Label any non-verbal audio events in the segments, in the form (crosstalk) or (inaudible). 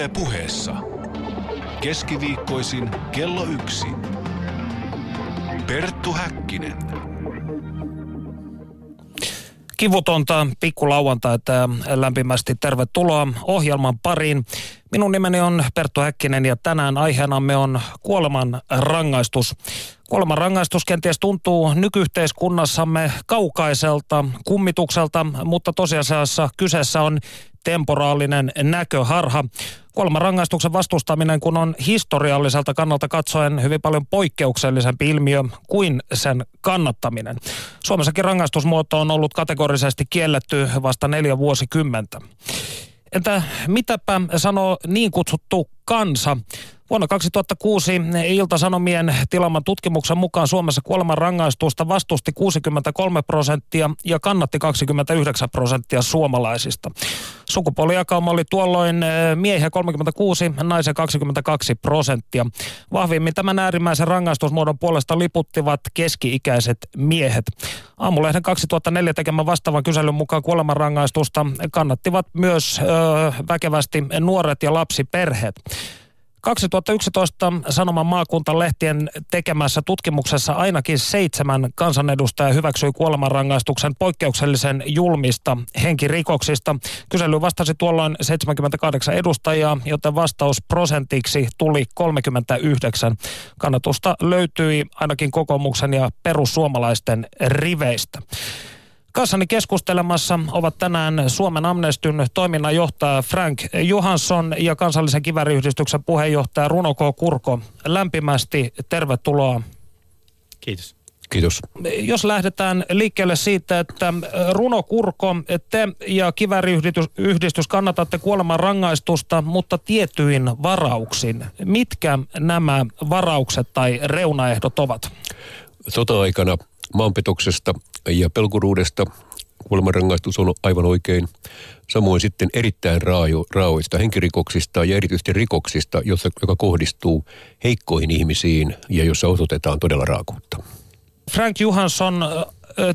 Yle puheessa. Keskiviikkoisin kello yksi. Perttu Häkkinen. Kivutonta pikkulauantaita lämpimästi tervetuloa ohjelman pariin. Minun nimeni on Perttu Häkkinen ja tänään aiheenamme on kuoleman rangaistus. Kuoleman rangaistus kenties tuntuu nykyyhteiskunnassamme kaukaiselta kummitukselta, mutta tosiasiassa kyseessä on temporaalinen näköharha. Kuoleman rangaistuksen vastustaminen, kun on historialliselta kannalta katsoen hyvin paljon poikkeuksellisempi ilmiö kuin sen kannattaminen. Suomessakin rangaistusmuoto on ollut kategorisesti kielletty vasta neljä vuosikymmentä. Entä mitäpä sanoo niin kutsuttu kansa? Vuonna 2006 Ilta-Sanomien tilaman tutkimuksen mukaan Suomessa kuoleman rangaistusta vastusti 63 prosenttia ja kannatti 29 prosenttia suomalaisista. Sukupuolijakauma oli tuolloin eh, miehiä 36, naisia 22 prosenttia. Vahvimmin tämän äärimmäisen rangaistusmuodon puolesta liputtivat keski-ikäiset miehet. Aamulehden 2004 tekemän vastaavan kyselyn mukaan kuolemanrangaistusta kannattivat myös ö, väkevästi nuoret ja lapsiperheet. 2011 Sanoman maakuntalehtien tekemässä tutkimuksessa ainakin seitsemän kansanedustajaa hyväksyi kuolemanrangaistuksen poikkeuksellisen julmista henkirikoksista. Kysely vastasi tuolloin 78 edustajaa, joten vastaus prosentiksi tuli 39. Kannatusta löytyi ainakin kokoomuksen ja perussuomalaisten riveistä. Kanssani keskustelemassa ovat tänään Suomen Amnestyn toiminnanjohtaja Frank Johansson ja kansallisen kiväriyhdistyksen puheenjohtaja Runo K. Kurko. Lämpimästi tervetuloa. Kiitos. Kiitos. Jos lähdetään liikkeelle siitä, että Runo Kurko, te ja kiväriyhdistys kannatatte kuoleman rangaistusta, mutta tietyin varauksin. Mitkä nämä varaukset tai reunaehdot ovat? Sota-aikana maanpetoksesta ja pelkuruudesta kuolemanrangaistus on aivan oikein. Samoin sitten erittäin raajo, raaoista henkirikoksista ja erityisesti rikoksista, jossa, joka kohdistuu heikkoihin ihmisiin ja jossa osoitetaan todella raakuutta. Frank Johansson,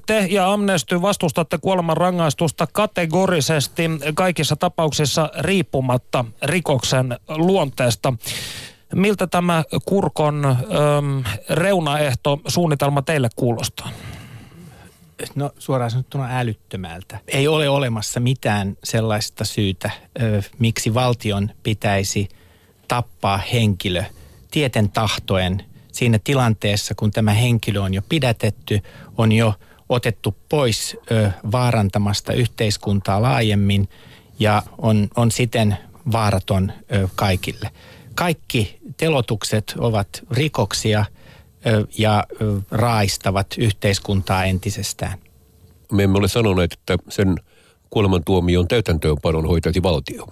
te ja Amnesty vastustatte kuoleman rangaistusta kategorisesti kaikissa tapauksissa riippumatta rikoksen luonteesta. Miltä tämä Kurkon äm, reunaehto suunnitelma teille kuulostaa? No suoraan sanottuna älyttömältä. Ei ole olemassa mitään sellaista syytä, ö, miksi valtion pitäisi tappaa henkilö tieten tahtoen siinä tilanteessa, kun tämä henkilö on jo pidätetty, on jo otettu pois ö, vaarantamasta yhteiskuntaa laajemmin ja on, on siten vaaraton ö, kaikille. Kaikki telotukset ovat rikoksia – ja raistavat yhteiskuntaa entisestään. Me emme ole sanoneet, että sen kuolemantuomion täytäntöönpanon hoitaisi valtio.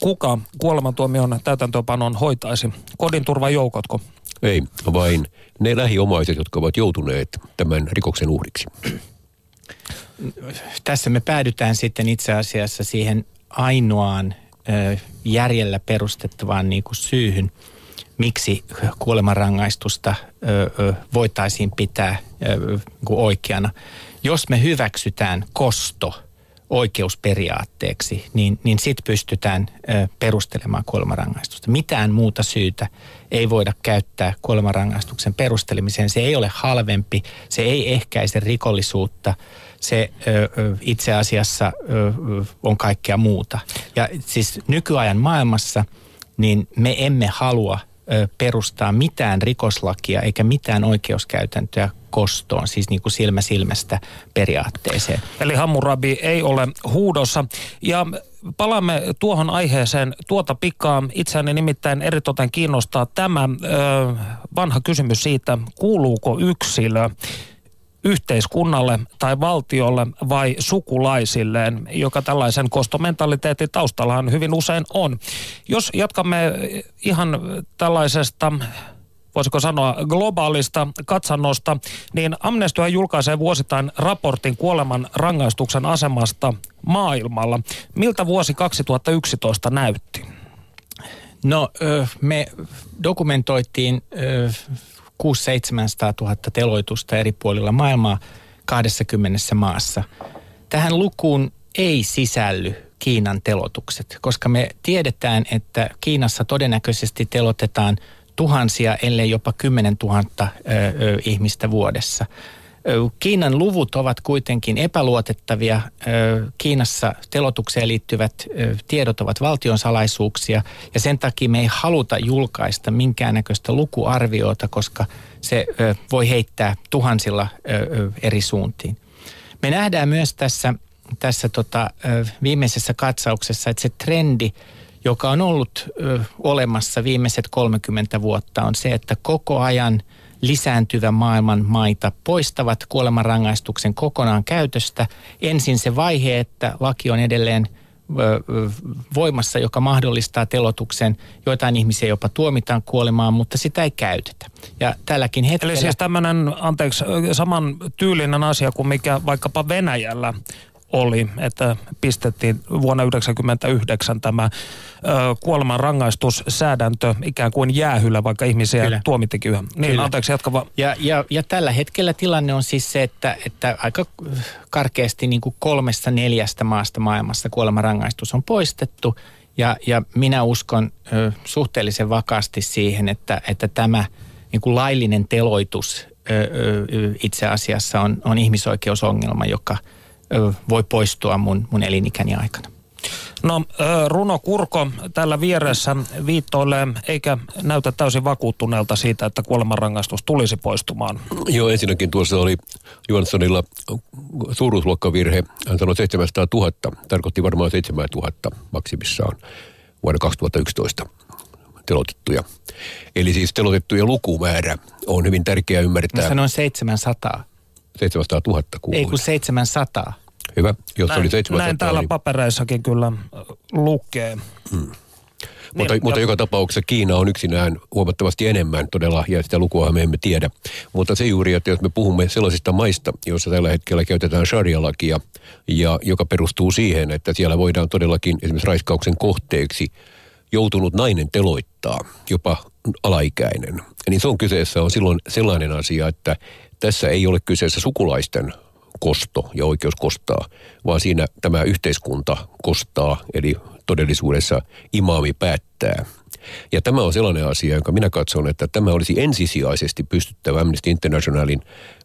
Kuka kuolemantuomion täytäntöönpanon hoitaisi? Kodin turvajoukotko? Ei, vain ne lähiomaiset, jotka ovat joutuneet tämän rikoksen uhriksi. Tässä me päädytään sitten itse asiassa siihen ainoaan järjellä perustettavaan niin kuin syyhyn – miksi kuolemanrangaistusta voitaisiin pitää ö, oikeana. Jos me hyväksytään kosto oikeusperiaatteeksi, niin, niin sitten pystytään perustelemaan kuolemanrangaistusta. Mitään muuta syytä ei voida käyttää kuolemanrangaistuksen perustelemiseen. Se ei ole halvempi, se ei ehkäise rikollisuutta, se ö, ö, itse asiassa ö, on kaikkea muuta. Ja siis nykyajan maailmassa niin me emme halua perustaa mitään rikoslakia eikä mitään oikeuskäytäntöä kostoon, siis niin kuin silmä silmästä periaatteeseen. Eli Hammurabi ei ole huudossa. Ja palaamme tuohon aiheeseen tuota pikaa. Itseäni nimittäin eritoten kiinnostaa tämä ö, vanha kysymys siitä, kuuluuko yksilö yhteiskunnalle tai valtiolle vai sukulaisilleen, joka tällaisen kostomentaliteetin taustallahan hyvin usein on. Jos jatkamme ihan tällaisesta voisiko sanoa globaalista katsannosta, niin Amnestyhän julkaisee vuosittain raportin kuoleman rangaistuksen asemasta maailmalla. Miltä vuosi 2011 näytti? No me dokumentoitiin 6 700 000 teloitusta eri puolilla maailmaa 20 maassa. Tähän lukuun ei sisälly Kiinan telotukset, koska me tiedetään, että Kiinassa todennäköisesti telotetaan tuhansia, ellei jopa 10 000 ö, ö, ihmistä vuodessa. Kiinan luvut ovat kuitenkin epäluotettavia. Kiinassa telotukseen liittyvät tiedot ovat valtionsalaisuuksia ja sen takia me ei haluta julkaista minkäännäköistä lukuarviota, koska se voi heittää tuhansilla eri suuntiin. Me nähdään myös tässä, tässä tota, viimeisessä katsauksessa, että se trendi, joka on ollut olemassa viimeiset 30 vuotta, on se, että koko ajan – lisääntyvän maailman maita poistavat kuolemanrangaistuksen kokonaan käytöstä. Ensin se vaihe, että laki on edelleen voimassa, joka mahdollistaa telotuksen. Joitain ihmisiä jopa tuomitaan kuolemaan, mutta sitä ei käytetä. Ja tälläkin hetkellä... Eli siis tämmöinen, anteeksi, saman tyylinen asia kuin mikä vaikkapa Venäjällä oli, että pistettiin vuonna 1999 tämä ö, kuoleman rangaistussäädäntö ikään kuin jäähyllä, vaikka ihmisiä Kyllä. tuomittikin yhä. Niin, Kyllä. anteeksi, jatka vaan. Ja, ja, ja tällä hetkellä tilanne on siis se, että, että aika karkeasti niin kuin kolmesta neljästä maasta maailmassa kuolemanrangaistus on poistettu. Ja, ja minä uskon ö, suhteellisen vakaasti siihen, että, että tämä niin kuin laillinen teloitus ö, ö, itse asiassa on, on ihmisoikeusongelma, joka – voi poistua mun, mun elinikäni aikana. No Runo Kurko tällä vieressä viittoilee eikä näytä täysin vakuuttuneelta siitä, että kuolemanrangaistus tulisi poistumaan. Joo, ensinnäkin tuossa oli Johanssonilla suuruusluokkavirhe. Hän sanoi 700 000, tarkoitti varmaan 7 000 maksimissaan vuonna 2011 telotettuja. Eli siis telotettuja lukumäärä on hyvin tärkeää ymmärtää. Mä sanoin 700. 700 000 kuului. Ei kun 700. Hyvä, jos näin, oli 700. Näin täällä niin... papereissakin kyllä lukee. Hmm. Mutta, niin, mutta ja... joka tapauksessa Kiina on yksinään huomattavasti enemmän todella, ja sitä lukua me emme tiedä. Mutta se juuri, että jos me puhumme sellaisista maista, joissa tällä hetkellä käytetään sharia-lakia, ja joka perustuu siihen, että siellä voidaan todellakin esimerkiksi raiskauksen kohteeksi joutunut nainen teloittaa, jopa alaikäinen. Niin se on kyseessä on silloin sellainen asia, että tässä ei ole kyseessä sukulaisten kosto ja oikeus kostaa, vaan siinä tämä yhteiskunta kostaa, eli todellisuudessa imaami päättää. Ja tämä on sellainen asia, jonka minä katson, että tämä olisi ensisijaisesti pystyttävä Amnesty Internationalin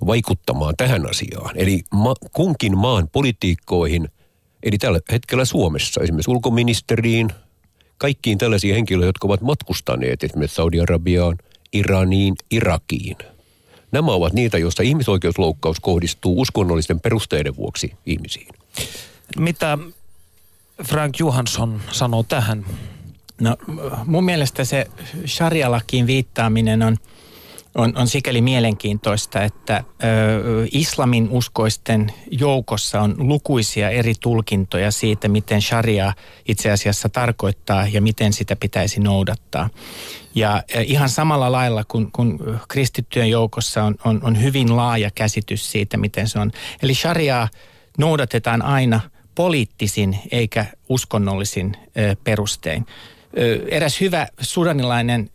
vaikuttamaan tähän asiaan. Eli ma- kunkin maan politiikkoihin, eli tällä hetkellä Suomessa, esimerkiksi ulkoministeriin, kaikkiin tällaisiin henkilöihin, jotka ovat matkustaneet esimerkiksi Saudi-Arabiaan, Iraniin, Irakiin – Nämä ovat niitä, joista ihmisoikeusloukkaus kohdistuu uskonnollisten perusteiden vuoksi ihmisiin. Mitä Frank Johansson sanoo tähän? No mun mielestä se sharia-lakiin viittaaminen on – on, on sikäli mielenkiintoista, että ö, islamin uskoisten joukossa on lukuisia eri tulkintoja siitä, miten sharia itse asiassa tarkoittaa ja miten sitä pitäisi noudattaa. Ja ihan samalla lailla kuin kun kristittyjen joukossa on, on, on hyvin laaja käsitys siitä, miten se on. Eli sharia noudatetaan aina poliittisin eikä uskonnollisin perustein eräs hyvä sudanilainen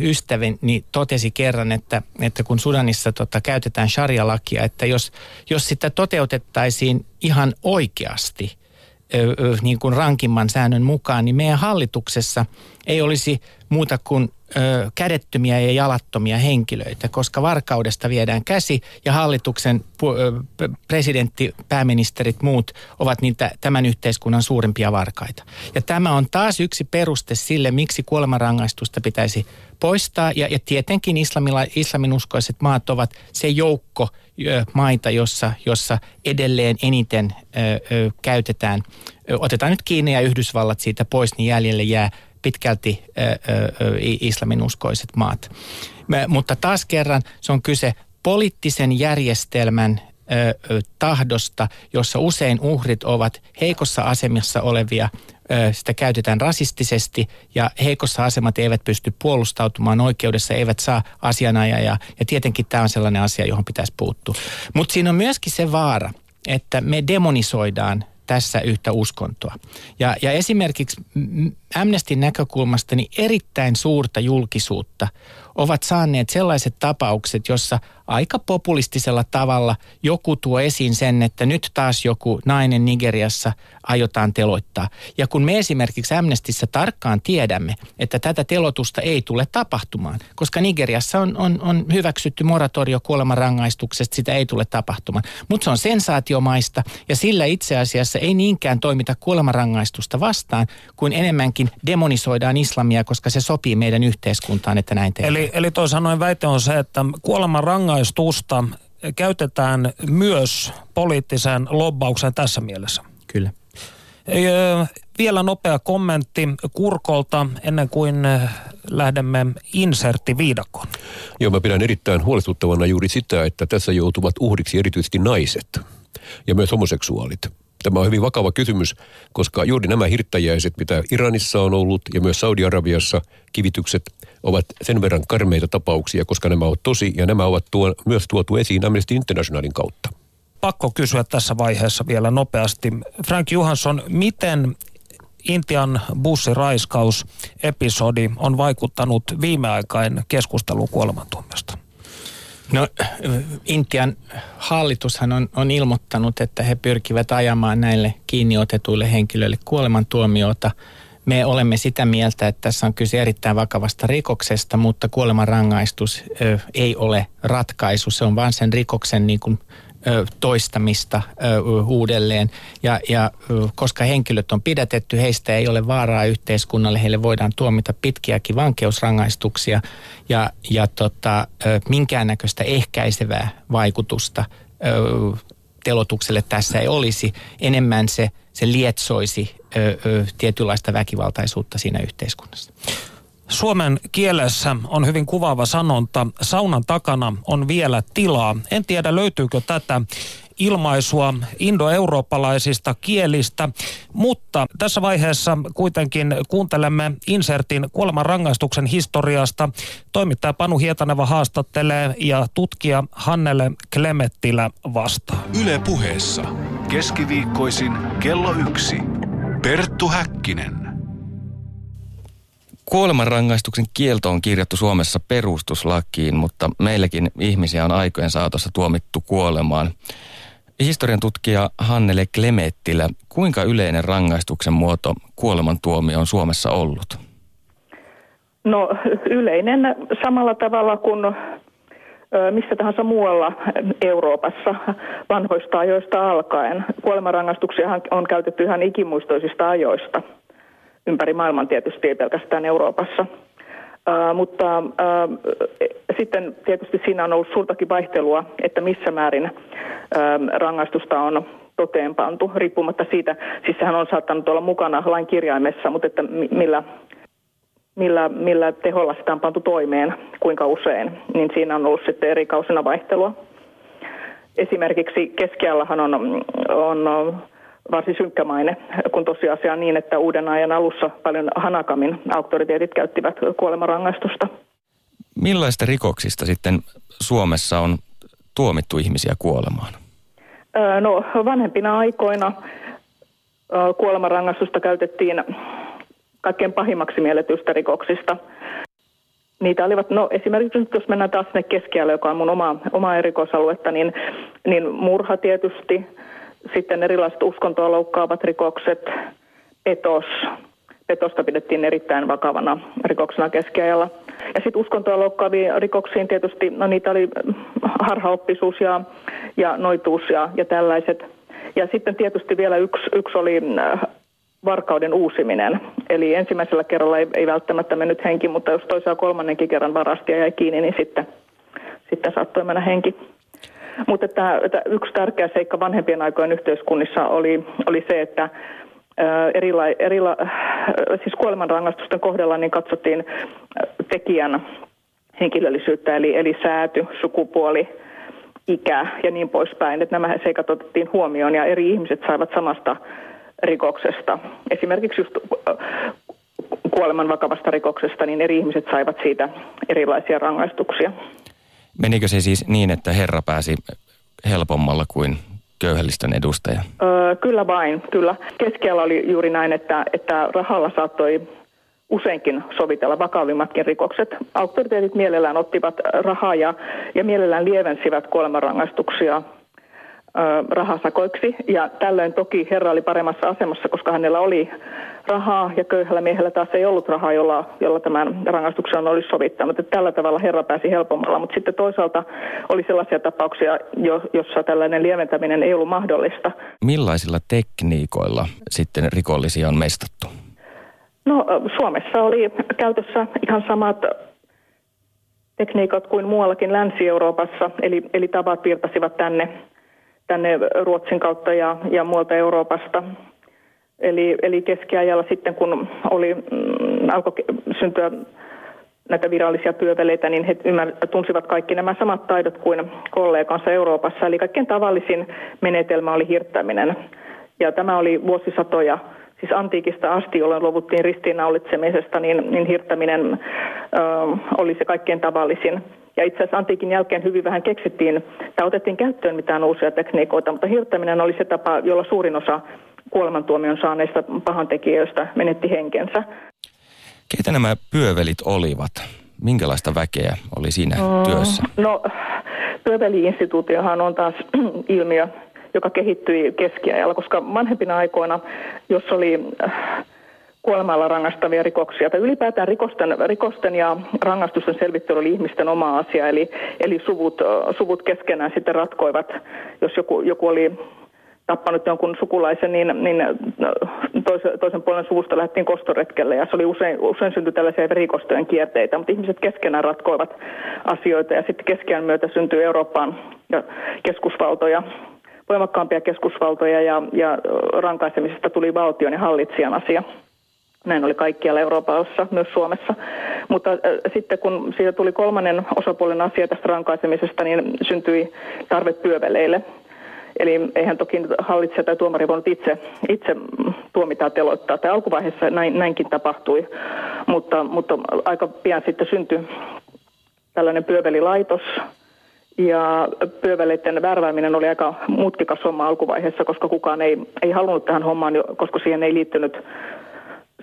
ystäväni niin totesi kerran, että, että kun Sudanissa tota, käytetään sharia-lakia, että jos, jos sitä toteutettaisiin ihan oikeasti niin kuin rankimman säännön mukaan, niin meidän hallituksessa ei olisi muuta kuin ö, kädettömiä ja jalattomia henkilöitä, koska varkaudesta viedään käsi ja hallituksen ö, presidentti, pääministerit, muut ovat niitä tämän yhteiskunnan suurimpia varkaita. Ja tämä on taas yksi peruste sille, miksi kuolemanrangaistusta pitäisi poistaa. Ja, ja tietenkin islamila, islaminuskoiset maat ovat se joukko ö, maita, jossa, jossa edelleen eniten ö, ö, käytetään. Otetaan nyt Kiina ja Yhdysvallat siitä pois, niin jäljelle jää pitkälti islaminuskoiset maat. Mutta taas kerran se on kyse poliittisen järjestelmän tahdosta, jossa usein uhrit ovat heikossa asemassa olevia sitä käytetään rasistisesti ja heikossa asemat eivät pysty puolustautumaan oikeudessa, eivät saa asianajajaa. Ja tietenkin tämä on sellainen asia, johon pitäisi puuttua. Mutta siinä on myöskin se vaara, että me demonisoidaan tässä yhtä uskontoa. Ja, ja esimerkiksi Amnestin näkökulmasta niin erittäin suurta julkisuutta ovat saaneet sellaiset tapaukset, jossa aika populistisella tavalla joku tuo esiin sen, että nyt taas joku nainen Nigeriassa aiotaan teloittaa. Ja kun me esimerkiksi Amnestissa tarkkaan tiedämme, että tätä telotusta ei tule tapahtumaan, koska Nigeriassa on, on, on hyväksytty moratorio kuolemanrangaistuksesta, sitä ei tule tapahtumaan. Mutta se on sensaatiomaista ja sillä itse asiassa ei niinkään toimita kuolemanrangaistusta vastaan, kuin enemmänkin demonisoidaan islamia, koska se sopii meidän yhteiskuntaan, että näin tehdään. Eli, eli toisin sanoen väite on se, että kuolemanrangaistusta käytetään myös poliittisen lobbauksen tässä mielessä. Kyllä. Vielä nopea kommentti Kurkolta ennen kuin lähdemme inserttiviidakkoon. Joo, mä pidän erittäin huolestuttavana juuri sitä, että tässä joutuvat uhriksi erityisesti naiset ja myös homoseksuaalit. Tämä on hyvin vakava kysymys, koska juuri nämä hirttäjäiset, mitä Iranissa on ollut ja myös Saudi-Arabiassa kivitykset, ovat sen verran karmeita tapauksia, koska nämä ovat tosi ja nämä ovat tuo, myös tuotu esiin Amnesty Internationalin kautta. Pakko kysyä tässä vaiheessa vielä nopeasti. Frank Johansson, miten Intian bussiraiskaus-episodi on vaikuttanut viimeaikain keskusteluun kuolemantuomiosta? No Intian hallitushan on, on ilmoittanut, että he pyrkivät ajamaan näille kiinniotetuille henkilöille kuolemantuomiota. Me olemme sitä mieltä, että tässä on kyse erittäin vakavasta rikoksesta, mutta kuolemanrangaistus ö, ei ole ratkaisu. Se on vain sen rikoksen niin kuin, toistamista uudelleen. Ja, ja koska henkilöt on pidätetty, heistä ei ole vaaraa yhteiskunnalle, heille voidaan tuomita pitkiäkin vankeusrangaistuksia ja, ja tota, minkäännäköistä ehkäisevää vaikutusta telotukselle tässä ei olisi. Enemmän se, se lietsoisi tietynlaista väkivaltaisuutta siinä yhteiskunnassa. Suomen kielessä on hyvin kuvaava sanonta, saunan takana on vielä tilaa. En tiedä löytyykö tätä ilmaisua indoeurooppalaisista kielistä, mutta tässä vaiheessa kuitenkin kuuntelemme insertin kuolemanrangaistuksen historiasta. Toimittaja Panu Hietaneva haastattelee ja tutkija Hannele Klemettilä vastaa. Yle puheessa keskiviikkoisin kello yksi. Perttu Häkkinen. Kuolemanrangaistuksen kielto on kirjattu Suomessa perustuslakiin, mutta meilläkin ihmisiä on aikojen saatossa tuomittu kuolemaan. Historian tutkija Hannele Klemettilä, kuinka yleinen rangaistuksen muoto kuolemantuomio on Suomessa ollut? No yleinen samalla tavalla kuin missä tahansa muualla Euroopassa vanhoista ajoista alkaen. Kuolemanrangaistuksia on käytetty ihan ikimuistoisista ajoista – ympäri maailman tietysti, ei pelkästään Euroopassa. Uh, mutta uh, sitten tietysti siinä on ollut suurtakin vaihtelua, että missä määrin uh, rangaistusta on toteenpantu, riippumatta siitä, siis sehän on saattanut olla mukana lain kirjaimessa, mutta että millä, millä, millä teholla sitä on pantu toimeen, kuinka usein, niin siinä on ollut sitten eri kausina vaihtelua. Esimerkiksi keskiallahan on, on varsin synkkämainen, kun tosiasia on niin, että uuden ajan alussa paljon Hanakamin auktoriteetit käyttivät kuolemarangaistusta. Millaista rikoksista sitten Suomessa on tuomittu ihmisiä kuolemaan? No vanhempina aikoina kuolemanrangaistusta käytettiin kaikkein pahimmaksi mielletyistä rikoksista. Niitä olivat, no esimerkiksi jos mennään taas sinne keskiajalle, joka on mun oma, oma erikoisaluetta, niin, niin murha tietysti, sitten erilaiset uskontoa loukkaavat rikokset, petos. Petosta pidettiin erittäin vakavana rikoksena keskiajalla. Ja sitten uskontoa loukkaaviin rikoksiin tietysti, no niitä oli harhaoppisuus ja, ja noituus ja, ja tällaiset. Ja sitten tietysti vielä yksi, yksi oli äh, varkauden uusiminen. Eli ensimmäisellä kerralla ei, ei välttämättä mennyt henki, mutta jos toisella kolmannenkin kerran varasti ja jäi kiinni, niin sitten, sitten saattoi mennä henki. Mutta että yksi tärkeä seikka vanhempien aikojen yhteiskunnissa oli, oli se, että erila, erila, siis kuolemanrangaistusten kohdalla niin katsottiin tekijän henkilöllisyyttä, eli, eli sääty, sukupuoli, ikä ja niin poispäin. Että nämä seikat otettiin huomioon ja eri ihmiset saivat samasta rikoksesta. Esimerkiksi just kuoleman vakavasta rikoksesta, niin eri ihmiset saivat siitä erilaisia rangaistuksia. Menikö se siis niin, että herra pääsi helpommalla kuin köyhällistön edustaja? Öö, kyllä vain, kyllä. Keskellä oli juuri näin, että, että rahalla saattoi useinkin sovitella vakavimmatkin rikokset. Auktoriteetit mielellään ottivat rahaa ja, ja mielellään lievensivät kuolemanrangaistuksia rahasakoiksi. Ja tällöin toki herra oli paremmassa asemassa, koska hänellä oli rahaa ja köyhällä miehellä taas ei ollut rahaa, jolla, jolla tämän rangaistuksen olisi sovittanut. Että tällä tavalla herra pääsi helpommalla, mutta sitten toisaalta oli sellaisia tapauksia, jo, jossa tällainen lieventäminen ei ollut mahdollista. Millaisilla tekniikoilla sitten rikollisia on mestattu? No Suomessa oli käytössä ihan samat tekniikat kuin muuallakin Länsi-Euroopassa, eli, eli tavat virtasivat tänne tänne Ruotsin kautta ja, ja muualta Euroopasta. Eli, eli keskiajalla sitten, kun oli, mm, alkoi syntyä näitä virallisia pyöveleitä, niin he ymmär, tunsivat kaikki nämä samat taidot kuin kollegansa Euroopassa. Eli kaikkein tavallisin menetelmä oli hirttäminen. Ja tämä oli vuosisatoja, siis antiikista asti, jolloin luovuttiin ristiinnaulitsemisesta, niin, niin hirttäminen ö, oli se kaikkein tavallisin. Ja itse asiassa antiikin jälkeen hyvin vähän keksittiin tai otettiin käyttöön mitään uusia tekniikoita, mutta hirttäminen oli se tapa, jolla suurin osa kuolemantuomion saaneista pahantekijöistä menetti henkensä. Keitä nämä pyövelit olivat? Minkälaista väkeä oli siinä mm, työssä? No, pyöveli-instituutiohan on taas (clears throat) ilmiö, joka kehittyi keskiajalla, koska vanhempina aikoina, jos oli äh, kuolemalla rangaistavia rikoksia, tai ylipäätään rikosten, rikosten ja rangaistusten selvittely oli ihmisten oma asia, eli, eli suvut, suvut keskenään sitten ratkoivat, jos joku, joku oli tappanut jonkun sukulaisen, niin, niin toisen, toisen puolen suvusta lähdettiin kostoretkelle. Ja se oli usein, usein syntyi tällaisia rikostojen kierteitä, mutta ihmiset keskenään ratkoivat asioita. Ja sitten keskiään myötä syntyi Eurooppaan ja keskusvaltoja, voimakkaampia keskusvaltoja. Ja, ja rankaisemisesta tuli valtion ja hallitsijan asia. Näin oli kaikkialla Euroopassa, myös Suomessa. Mutta äh, sitten kun siitä tuli kolmannen osapuolen asia tästä rankaisemisesta, niin syntyi tarve pyöveleille. Eli eihän toki hallitsija tai tuomari voinut itse, itse tuomitaa teloittaa. Tai alkuvaiheessa näin, näinkin tapahtui, mutta, mutta aika pian sitten syntyi tällainen pyövelilaitos, ja pyöveleiden värvääminen oli aika mutkikas homma alkuvaiheessa, koska kukaan ei, ei halunnut tähän hommaan, koska siihen ei liittynyt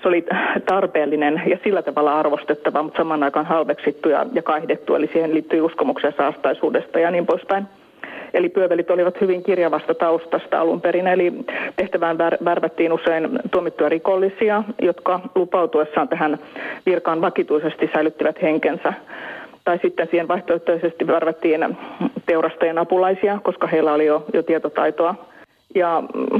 se oli tarpeellinen ja sillä tavalla arvostettava, mutta saman aikaan halveksittu ja, ja kaihdettu, eli siihen liittyy uskomuksia saastaisuudesta ja niin poispäin. Eli pyövelit olivat hyvin kirjavasta taustasta alun perin, eli tehtävään värvättiin usein tuomittuja rikollisia, jotka lupautuessaan tähän virkaan vakituisesti säilyttivät henkensä. Tai sitten siihen vaihtoehtoisesti värvättiin teurastajien apulaisia, koska heillä oli jo, jo tietotaitoa ja mm,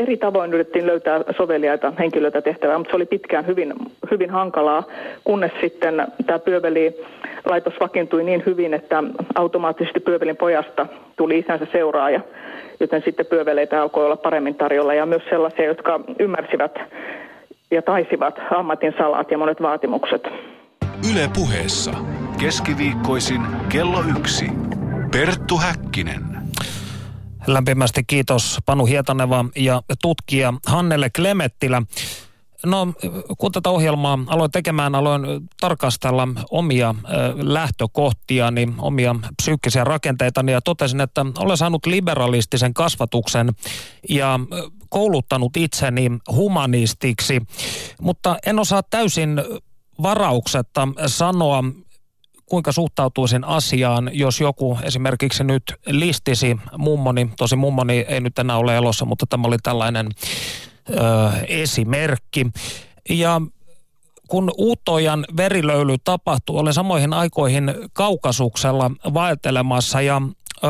eri tavoin yritettiin löytää soveliaita henkilöitä tehtävää, mutta se oli pitkään hyvin, hyvin hankalaa, kunnes sitten tämä pyöveli-laitos vakiintui niin hyvin, että automaattisesti pyövelin pojasta tuli isänsä seuraaja, joten sitten pyöveleitä alkoi olla paremmin tarjolla ja myös sellaisia, jotka ymmärsivät ja taisivat ammatin salat ja monet vaatimukset. Yle puheessa keskiviikkoisin kello yksi. Perttu Häkkinen. Lämpimästi kiitos Panu Hietaneva ja tutkija Hannele Klemettilä. No, kun tätä ohjelmaa aloin tekemään, aloin tarkastella omia lähtökohtia, niin omia psyykkisiä rakenteita, ja totesin, että olen saanut liberalistisen kasvatuksen ja kouluttanut itseni humanistiksi, mutta en osaa täysin varauksetta sanoa, kuinka suhtautuisin asiaan, jos joku esimerkiksi nyt listisi mummoni, tosi mummoni ei nyt enää ole elossa, mutta tämä oli tällainen ö, esimerkki. Ja kun Uutojan verilöyly tapahtui, olen samoihin aikoihin kaukasuksella vaeltelemassa ja ö,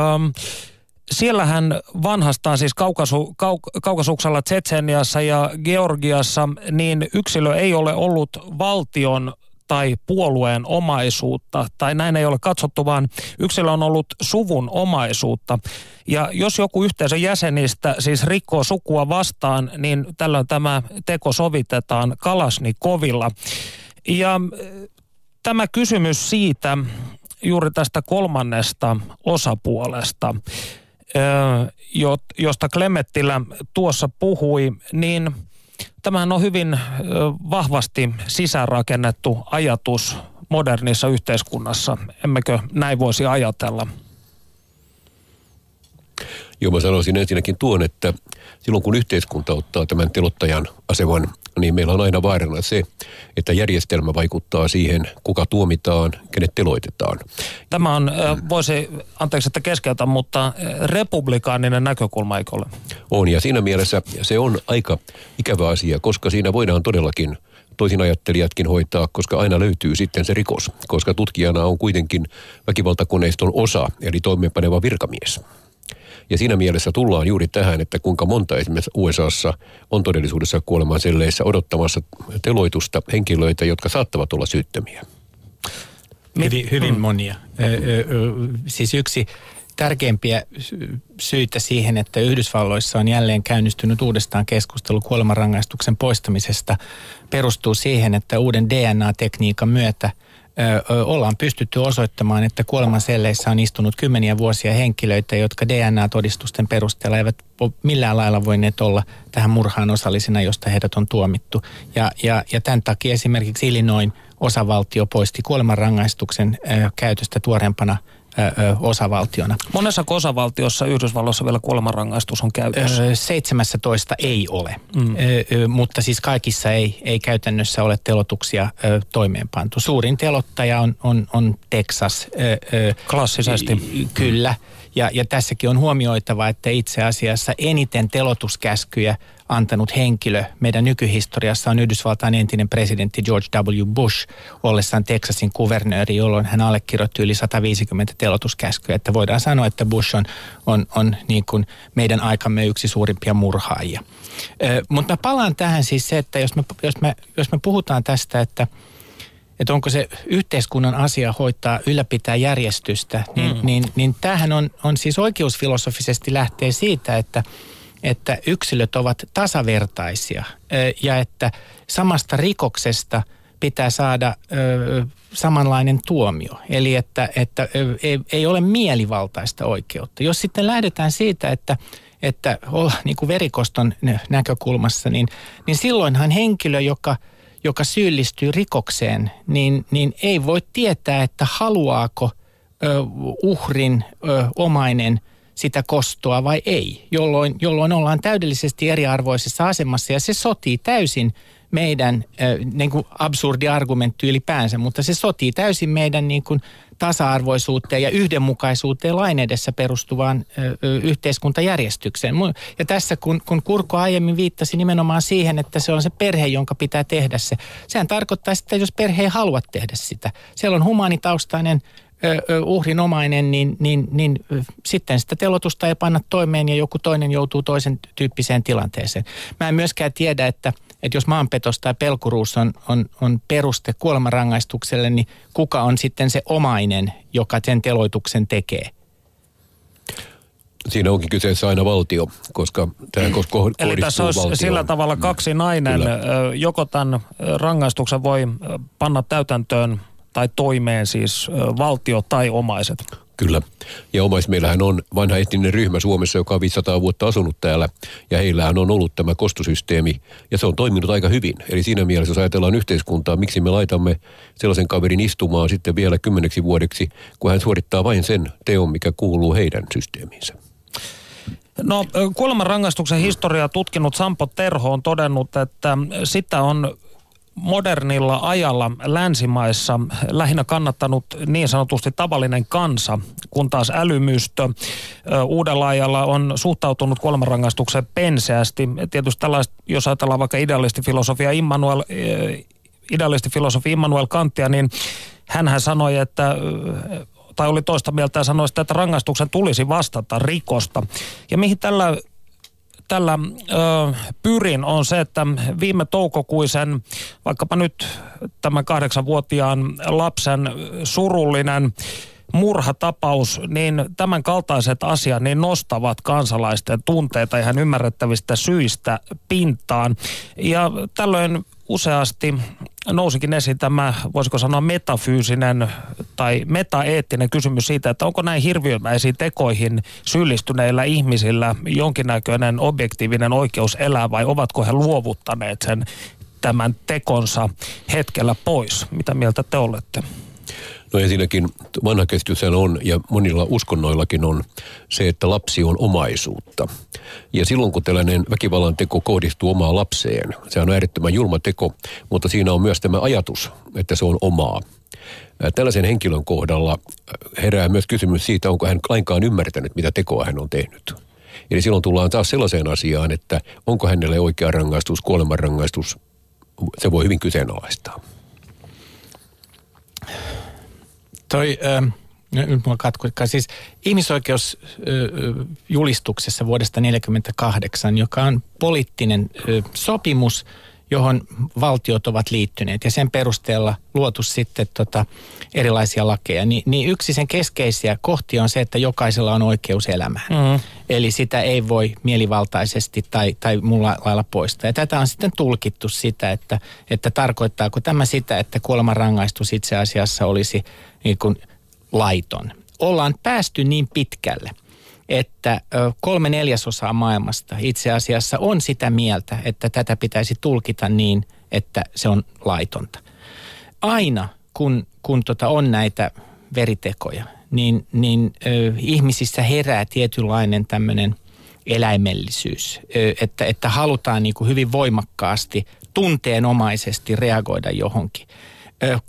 siellähän vanhastaan siis kaukasu, kau, kaukasuksella Tsetseniassa ja Georgiassa, niin yksilö ei ole ollut valtion tai puolueen omaisuutta, tai näin ei ole katsottu, vaan yksilö on ollut suvun omaisuutta. Ja jos joku yhteisön jäsenistä siis rikkoo sukua vastaan, niin tällöin tämä teko sovitetaan Kalasnikovilla. Ja tämä kysymys siitä, juuri tästä kolmannesta osapuolesta, josta Klemettilä tuossa puhui, niin – Tämähän on hyvin vahvasti sisäänrakennettu ajatus modernissa yhteiskunnassa. Emmekö näin voisi ajatella? Joo, mä sanoisin ensinnäkin tuon, että silloin kun yhteiskunta ottaa tämän telottajan aseman niin meillä on aina vaarana se, että järjestelmä vaikuttaa siihen, kuka tuomitaan, kenet teloitetaan. Tämä on, voisi, anteeksi että keskeytä, mutta republikaaninen näkökulma eikö ole? On ja siinä mielessä se on aika ikävä asia, koska siinä voidaan todellakin – toisin ajattelijatkin hoitaa, koska aina löytyy sitten se rikos, koska tutkijana on kuitenkin väkivaltakoneiston osa, eli toimeenpaneva virkamies. Ja siinä mielessä tullaan juuri tähän, että kuinka monta esimerkiksi USAssa on todellisuudessa selleissä odottamassa teloitusta henkilöitä, jotka saattavat olla syyttömiä. Hyvin, hyvin mm. monia. Ö, ö, ö, siis yksi tärkeimpiä syitä siihen, että Yhdysvalloissa on jälleen käynnistynyt uudestaan keskustelu kuolemanrangaistuksen poistamisesta, perustuu siihen, että uuden DNA-tekniikan myötä ollaan pystytty osoittamaan, että kuolemanselleissä on istunut kymmeniä vuosia henkilöitä, jotka DNA-todistusten perusteella eivät millään lailla voineet olla tähän murhaan osallisina, josta heidät on tuomittu. Ja, ja, ja tämän takia esimerkiksi Illinoin osavaltio poisti kuolemanrangaistuksen käytöstä tuorempana osavaltiona. Monessa osavaltiossa Yhdysvalloissa vielä kuolemanrangaistus on käytössä? 17 ei ole, mm. mutta siis kaikissa ei, ei käytännössä ole telotuksia toimeenpantu. Suurin telottaja on, on, on Texas. Klassisesti. Kyllä. Ja, ja tässäkin on huomioitava, että itse asiassa eniten telotuskäskyjä antanut henkilö meidän nykyhistoriassa on Yhdysvaltain entinen presidentti George W. Bush ollessaan Texasin kuvernööri, jolloin hän allekirjoitti yli 150 telotuskäskyä. Että voidaan sanoa, että Bush on, on, on niin kuin meidän aikamme yksi suurimpia murhaajia. Mutta mä palaan tähän siis se, että jos me, jos me, jos me puhutaan tästä, että – että onko se yhteiskunnan asia hoitaa, ylläpitää järjestystä, niin, mm. niin, niin tämähän on, on siis oikeusfilosofisesti lähtee siitä, että, että yksilöt ovat tasavertaisia ja että samasta rikoksesta pitää saada ö, samanlainen tuomio. Eli että, että ei, ei ole mielivaltaista oikeutta. Jos sitten lähdetään siitä, että että olla niin kuin verikoston näkökulmassa, niin, niin silloinhan henkilö, joka – joka syyllistyy rikokseen, niin, niin ei voi tietää, että haluaako ö, uhrin ö, omainen sitä kostoa vai ei, jolloin, jolloin ollaan täydellisesti eriarvoisessa asemassa ja se sotii täysin meidän, äh, niin kuin absurdi argumentti ylipäänsä, mutta se sotii täysin meidän niin kuin tasa-arvoisuuteen ja yhdenmukaisuuteen lain edessä perustuvaan yhteiskuntajärjestykseen. Ja tässä kun, kun Kurko aiemmin viittasi nimenomaan siihen, että se on se perhe, jonka pitää tehdä se. Sehän tarkoittaa että jos perhe ei halua tehdä sitä. Siellä on humanitaustainen uhrinomainen, niin, niin, niin sitten sitä telotusta ei panna toimeen ja joku toinen joutuu toisen tyyppiseen tilanteeseen. Mä en myöskään tiedä, että, että jos maanpetos tai pelkuruus on, on, on peruste kuolemanrangaistukselle, niin kuka on sitten se omainen, joka sen teloituksen tekee? Siinä onkin kyseessä aina valtio, koska tämä kohdistuu Eli tässä olisi valtioon. sillä tavalla kaksi nainen. Kyllä. Joko tämän rangaistuksen voi panna täytäntöön tai toimeen siis valtio tai omaiset. Kyllä. Ja omais meillähän on vanha etninen ryhmä Suomessa, joka on 500 vuotta asunut täällä. Ja heillähän on ollut tämä kostosysteemi. Ja se on toiminut aika hyvin. Eli siinä mielessä, jos ajatellaan yhteiskuntaa, miksi me laitamme sellaisen kaverin istumaan sitten vielä kymmeneksi vuodeksi, kun hän suorittaa vain sen teon, mikä kuuluu heidän systeemiinsä. No kuolemanrangaistuksen historiaa tutkinut Sampo Terho on todennut, että sitä on modernilla ajalla länsimaissa lähinnä kannattanut niin sanotusti tavallinen kansa, kun taas älymystö uudella ajalla on suhtautunut kuolemanrangaistukseen penseästi. Tietysti tällaista, jos ajatellaan vaikka idealistifilosofia Immanuel, idealistifilosofi Immanuel Kantia, niin hän sanoi, että tai oli toista mieltä ja sanoi sitä, että rangaistuksen tulisi vastata rikosta. Ja mihin tällä tällä ö, pyrin on se, että viime toukokuisen, vaikkapa nyt tämän kahdeksanvuotiaan lapsen surullinen murhatapaus, niin tämän kaltaiset asiat niin nostavat kansalaisten tunteita ihan ymmärrettävistä syistä pintaan. Ja tällöin useasti nousikin esiin tämä, voisiko sanoa metafyysinen tai metaeettinen kysymys siitä, että onko näin hirviömäisiin tekoihin syyllistyneillä ihmisillä jonkinnäköinen objektiivinen oikeus elää vai ovatko he luovuttaneet sen tämän tekonsa hetkellä pois. Mitä mieltä te olette? No ensinnäkin vanha käsitys on, ja monilla uskonnoillakin on, se, että lapsi on omaisuutta. Ja silloin kun tällainen väkivallan teko kohdistuu omaan lapseen, se on äärettömän julma teko, mutta siinä on myös tämä ajatus, että se on omaa. Tällaisen henkilön kohdalla herää myös kysymys siitä, onko hän lainkaan ymmärtänyt, mitä tekoa hän on tehnyt. Eli silloin tullaan taas sellaiseen asiaan, että onko hänelle oikea rangaistus, kuolemanrangaistus, se voi hyvin kyseenalaistaa. Toi, äh, nyt mulla katkoikaa, siis ihmisoikeusjulistuksessa vuodesta 1948, joka on poliittinen sopimus – johon valtiot ovat liittyneet ja sen perusteella luotu sitten tota erilaisia lakeja, niin, niin yksi sen keskeisiä kohtia on se, että jokaisella on oikeus elämään. Mm. Eli sitä ei voi mielivaltaisesti tai, tai mulla lailla poistaa. Ja tätä on sitten tulkittu sitä, että, että tarkoittaako tämä sitä, että kuolemanrangaistus itse asiassa olisi niin kuin laiton. Ollaan päästy niin pitkälle, että kolme neljäsosaa maailmasta itse asiassa on sitä mieltä, että tätä pitäisi tulkita niin, että se on laitonta. Aina kun, kun tota on näitä veritekoja, niin, niin ö, ihmisissä herää tietynlainen tämmöinen eläimellisyys, ö, että, että halutaan niin kuin hyvin voimakkaasti tunteenomaisesti reagoida johonkin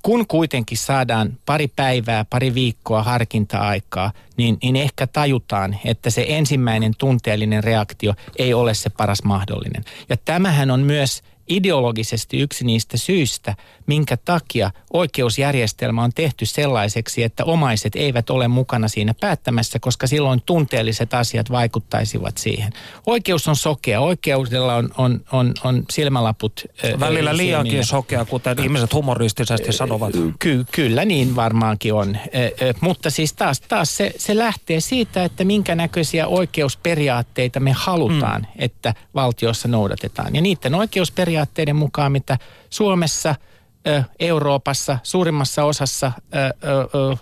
kun kuitenkin saadaan pari päivää, pari viikkoa harkinta-aikaa, niin, niin ehkä tajutaan, että se ensimmäinen tunteellinen reaktio ei ole se paras mahdollinen. Ja tämähän on myös ideologisesti yksi niistä syistä, minkä takia oikeusjärjestelmä on tehty sellaiseksi, että omaiset eivät ole mukana siinä päättämässä, koska silloin tunteelliset asiat vaikuttaisivat siihen. Oikeus on sokea, oikeudella on, on, on, on silmälaput. Välillä liiankin niin, sokea, kuten ihmiset humoristisesti sanovat. Ky, kyllä niin varmaankin on, mutta siis taas, taas se, se lähtee siitä, että minkä näköisiä oikeusperiaatteita me halutaan, mm. että valtiossa noudatetaan. Ja niiden oikeusperiaatteiden mukaan, mitä Suomessa – Euroopassa, suurimmassa osassa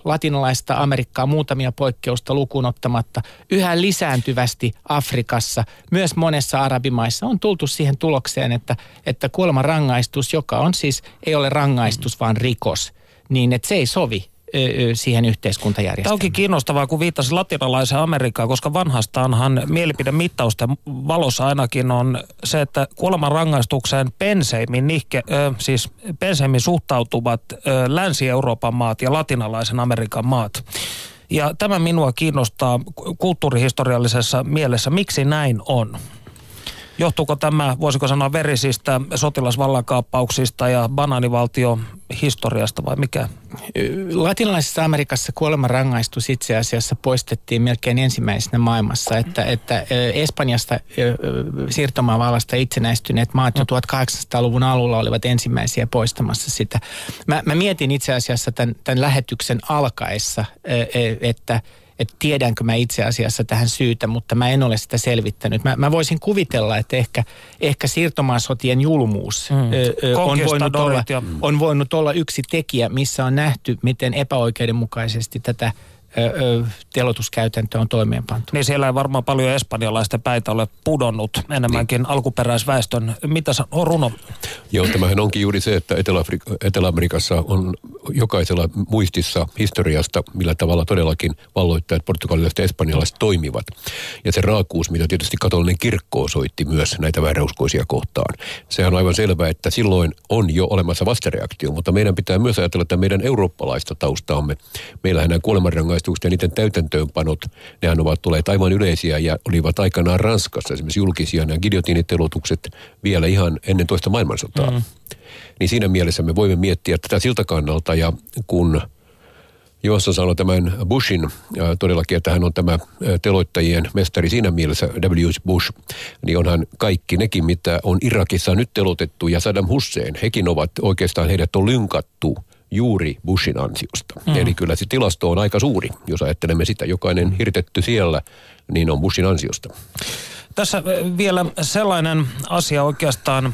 latinalaista Amerikkaa, muutamia poikkeusta lukuun ottamatta, yhä lisääntyvästi Afrikassa, myös monessa arabimaissa on tultu siihen tulokseen, että, että kuolemanrangaistus, joka on siis, ei ole rangaistus, vaan rikos, niin että se ei sovi siihen yhteiskuntajärjestelmään. Tämä onkin kiinnostavaa, kun viittasi latinalaiseen Amerikkaan, koska vanhastaanhan mielipidemittausten valossa ainakin on se, että kuolemanrangaistukseen penseimmin, nihke, ö, siis penseimmin suhtautuvat ö, Länsi-Euroopan maat ja latinalaisen Amerikan maat. Ja tämä minua kiinnostaa kulttuurihistoriallisessa mielessä, miksi näin on. Johtuuko tämä, voisiko sanoa, verisistä sotilasvallankaappauksista ja banaanivaltio historiasta vai mikä? Latinalaisessa Amerikassa kuolemanrangaistus itse asiassa poistettiin melkein ensimmäisenä maailmassa, että, että Espanjasta siirtomaavallasta itsenäistyneet maat jo 1800-luvun alulla olivat ensimmäisiä poistamassa sitä. Mä, mä mietin itse asiassa tämän, tämän lähetyksen alkaessa, että – että tiedänkö mä itse asiassa tähän syytä, mutta mä en ole sitä selvittänyt. Mä, mä voisin kuvitella, että ehkä, ehkä siirtomaasotien julmuus mm. ö, on, voinut olla, on voinut olla yksi tekijä, missä on nähty, miten epäoikeudenmukaisesti tätä telotuskäytäntö on toimeenpantu. Niin siellä ei varmaan paljon espanjalaisten päitä ole pudonnut, enemmänkin niin. alkuperäisväestön. Mitä on runo? Joo, tämähän onkin juuri se, että Etelä-Amerikassa on jokaisella muistissa historiasta, millä tavalla todellakin valloittajat, portugalilaiset ja espanjalaiset toimivat. Ja se raakuus, mitä tietysti katolinen kirkko osoitti myös näitä vääräuskoisia kohtaan. Sehän on aivan selvää, että silloin on jo olemassa vastareaktio, mutta meidän pitää myös ajatella, että meidän eurooppalaista taustaamme. Meillähän nämä kuolemanrangaistukset ja niiden täytäntöönpanot, nehän ovat tulleet aivan yleisiä ja olivat aikanaan Ranskassa esimerkiksi julkisia nämä gidiotiinitelotukset vielä ihan ennen toista maailmansotaa. Mm. Niin siinä mielessä me voimme miettiä tätä siltä kannalta ja kun Johansson sanoi tämän Bushin todellakin, että hän on tämä teloittajien mestari siinä mielessä, W. Bush, niin onhan kaikki nekin, mitä on Irakissa nyt telotettu ja Saddam Hussein, hekin ovat oikeastaan, heidät on lynkattu juuri Bushin ansiosta. Mm. Eli kyllä se tilasto on aika suuri, jos ajattelemme sitä. Jokainen hirtetty siellä, niin on Bushin ansiosta. Tässä vielä sellainen asia oikeastaan,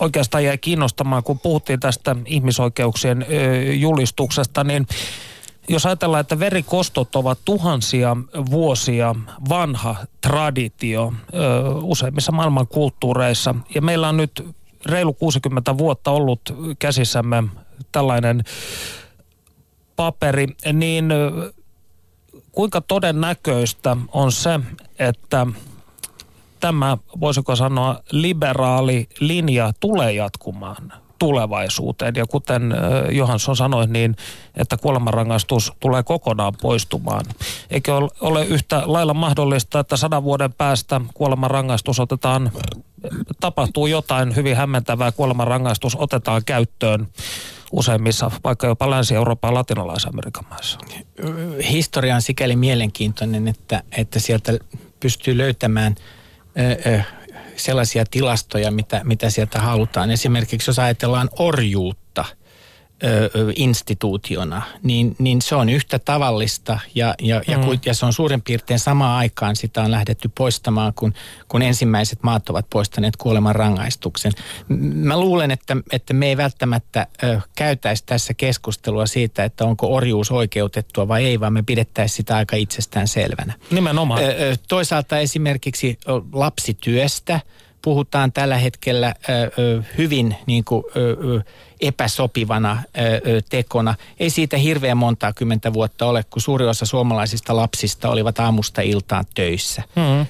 oikeastaan jäi kiinnostamaan, kun puhuttiin tästä ihmisoikeuksien julistuksesta, niin jos ajatellaan, että verikostot ovat tuhansia vuosia vanha traditio useimmissa maailman kulttuureissa, ja meillä on nyt reilu 60 vuotta ollut käsissämme tällainen paperi, niin kuinka todennäköistä on se, että tämä, voisiko sanoa, liberaali linja tulee jatkumaan tulevaisuuteen. Ja kuten Johansson sanoi, niin että kuolemanrangaistus tulee kokonaan poistumaan. Eikö ole yhtä lailla mahdollista, että sadan vuoden päästä kuolemanrangaistus otetaan, tapahtuu jotain hyvin hämmentävää, kuolemanrangaistus otetaan käyttöön useimmissa, vaikka jopa Länsi-Euroopan ja Latinalais-Amerikan maissa? Historia on sikäli mielenkiintoinen, että, että sieltä pystyy löytämään ö, ö, sellaisia tilastoja, mitä, mitä sieltä halutaan. Esimerkiksi jos ajatellaan orjuutta – instituutiona, niin, niin se on yhtä tavallista ja, ja, mm. ja, ja se on suurin piirtein samaan aikaan sitä on lähdetty poistamaan, kun, kun ensimmäiset maat ovat poistaneet kuoleman rangaistuksen. Mä luulen, että, että me ei välttämättä ö, käytäisi tässä keskustelua siitä, että onko orjuus oikeutettua vai ei, vaan me pidettäisiin sitä aika itsestään selvänä. Nimenomaan. Ö, ö, toisaalta esimerkiksi lapsityöstä puhutaan tällä hetkellä ö, ö, hyvin niin kuin, ö, ö, epäsopivana ö, tekona. Ei siitä hirveän montaa kymmentä vuotta ole, kun suuri osa suomalaisista lapsista olivat aamusta iltaan töissä. Mm-hmm.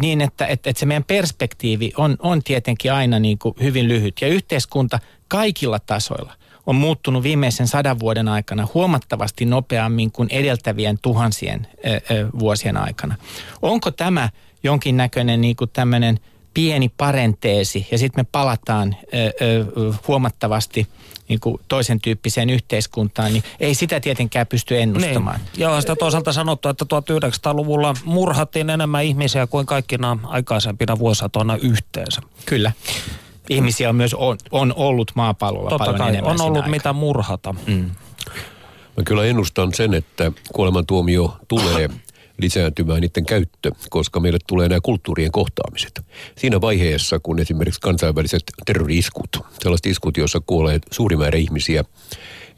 Niin, että, että, että se meidän perspektiivi on, on tietenkin aina niin kuin hyvin lyhyt. Ja yhteiskunta kaikilla tasoilla on muuttunut viimeisen sadan vuoden aikana huomattavasti nopeammin kuin edeltävien tuhansien ö, ö, vuosien aikana. Onko tämä jonkinnäköinen niin kuin tämmöinen – pieni parenteesi ja sitten me palataan ö, ö, huomattavasti niin kuin toisen tyyppiseen yhteiskuntaan, niin ei sitä tietenkään pysty ennustamaan. Niin. Ja on sitä toisaalta sanottu, että 1900-luvulla murhattiin enemmän ihmisiä kuin kaikkina aikaisempina vuosisatona yhteensä. Kyllä. Ihmisiä on myös on, on ollut maapallolla Totta paljon kai, enemmän on ollut aikaan. mitä murhata. Mm. Mä kyllä ennustan sen, että kuolemantuomio tulee lisääntymään niiden käyttö, koska meille tulee nämä kulttuurien kohtaamiset. Siinä vaiheessa, kun esimerkiksi kansainväliset terrori-iskut, sellaiset iskut, joissa kuolee suuri määrä ihmisiä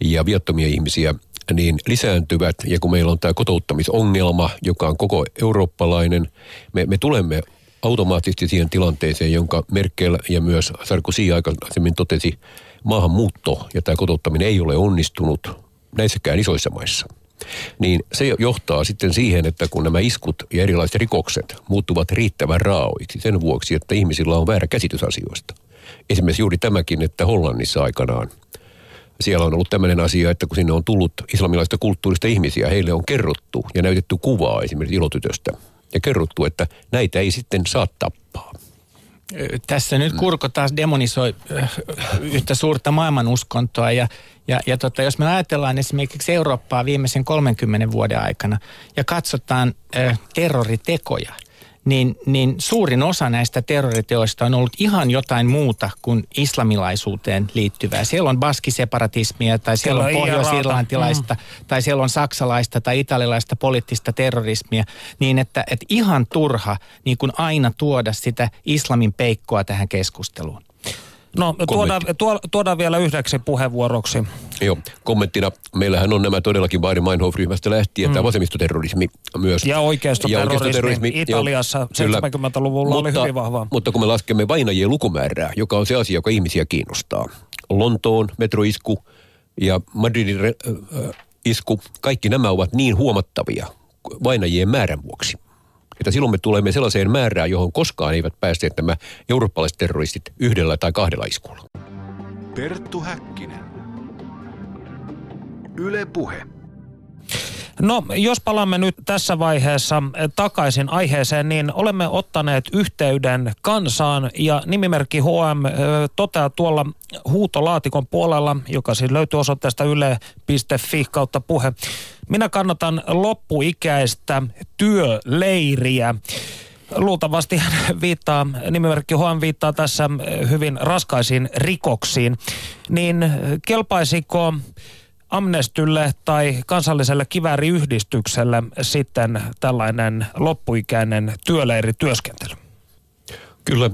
ja viattomia ihmisiä, niin lisääntyvät. Ja kun meillä on tämä kotouttamisongelma, joka on koko eurooppalainen, me, me tulemme automaattisesti siihen tilanteeseen, jonka Merkel ja myös Sarkozy aikaisemmin totesi, maahanmuutto ja tämä kotouttaminen ei ole onnistunut näissäkään isoissa maissa – niin se johtaa sitten siihen, että kun nämä iskut ja erilaiset rikokset muuttuvat riittävän raaoiksi sen vuoksi, että ihmisillä on väärä käsitys asioista. Esimerkiksi juuri tämäkin, että Hollannissa aikanaan siellä on ollut tämmöinen asia, että kun sinne on tullut islamilaista kulttuurista ihmisiä, heille on kerrottu ja näytetty kuvaa esimerkiksi ilotytöstä ja kerrottu, että näitä ei sitten saa tappaa. Tässä nyt Kurko taas demonisoi yhtä suurta maailmanuskontoa. Ja ja, ja tota, jos me ajatellaan esimerkiksi Eurooppaa viimeisen 30 vuoden aikana ja katsotaan ö, terroritekoja, niin, niin suurin osa näistä terroriteoista on ollut ihan jotain muuta kuin islamilaisuuteen liittyvää. Siellä on baskiseparatismia tai siellä, siellä on pohjois-irlantilaista mm. tai siellä on saksalaista tai italialaista poliittista terrorismia. Niin että, että ihan turha niin kuin aina tuoda sitä islamin peikkoa tähän keskusteluun. No tuodaan, tuodaan vielä yhdeksi puheenvuoroksi. Joo, kommenttina. Meillähän on nämä todellakin Baari Meinhof-ryhmästä lähtien, mm. tämä vasemmistoterrorismi myös. Ja oikeistoterrorismi, ja Italiassa 70-luvulla mutta, oli hyvin vahvaa. Mutta kun me laskemme vainajien lukumäärää, joka on se asia, joka ihmisiä kiinnostaa. Lontoon metroisku ja Madridin äh, isku, kaikki nämä ovat niin huomattavia vainajien määrän vuoksi että silloin me tulemme sellaiseen määrään, johon koskaan eivät päässeet nämä eurooppalaiset terroristit yhdellä tai kahdella iskulla. Perttu Häkkinen. Yle Puhe. No, jos palaamme nyt tässä vaiheessa takaisin aiheeseen, niin olemme ottaneet yhteyden kansaan ja nimimerkki HM toteaa tuolla huutolaatikon puolella, joka siis löytyy osoitteesta yle.fi kautta puhe. Minä kannatan loppuikäistä työleiriä. Luultavasti hän viittaa, nimimerkki Juan viittaa tässä hyvin raskaisiin rikoksiin. Niin kelpaisiko Amnestylle tai kansalliselle kivääriyhdistykselle sitten tällainen loppuikäinen työleirityöskentely? Kyllä,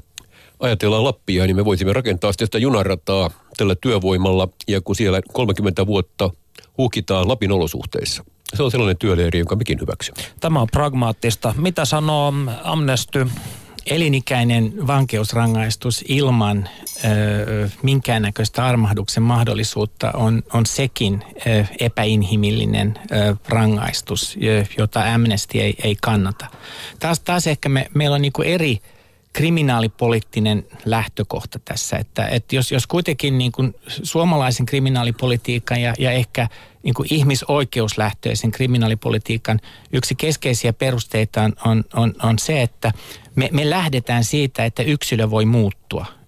ajatellaan Lappia, niin me voisimme rakentaa sitä junarataa tällä työvoimalla, ja kun siellä 30 vuotta hukitaan Lapin olosuhteissa. Se on sellainen työleiri, jonka mekin hyväksymme. Tämä on pragmaattista. Mitä sanoo Amnesty? Elinikäinen vankeusrangaistus ilman minkäännäköistä armahduksen mahdollisuutta on, on sekin epäinhimillinen rangaistus, jota Amnesty ei, ei kannata. Taas, taas ehkä me, meillä on niin eri kriminaalipoliittinen lähtökohta tässä, että, että jos, jos kuitenkin niin kuin suomalaisen kriminaalipolitiikan ja, ja ehkä niin kuin ihmisoikeuslähtöisen kriminaalipolitiikan yksi keskeisiä perusteita on, on, on se, että me, me lähdetään siitä, että yksilö voi muuttua –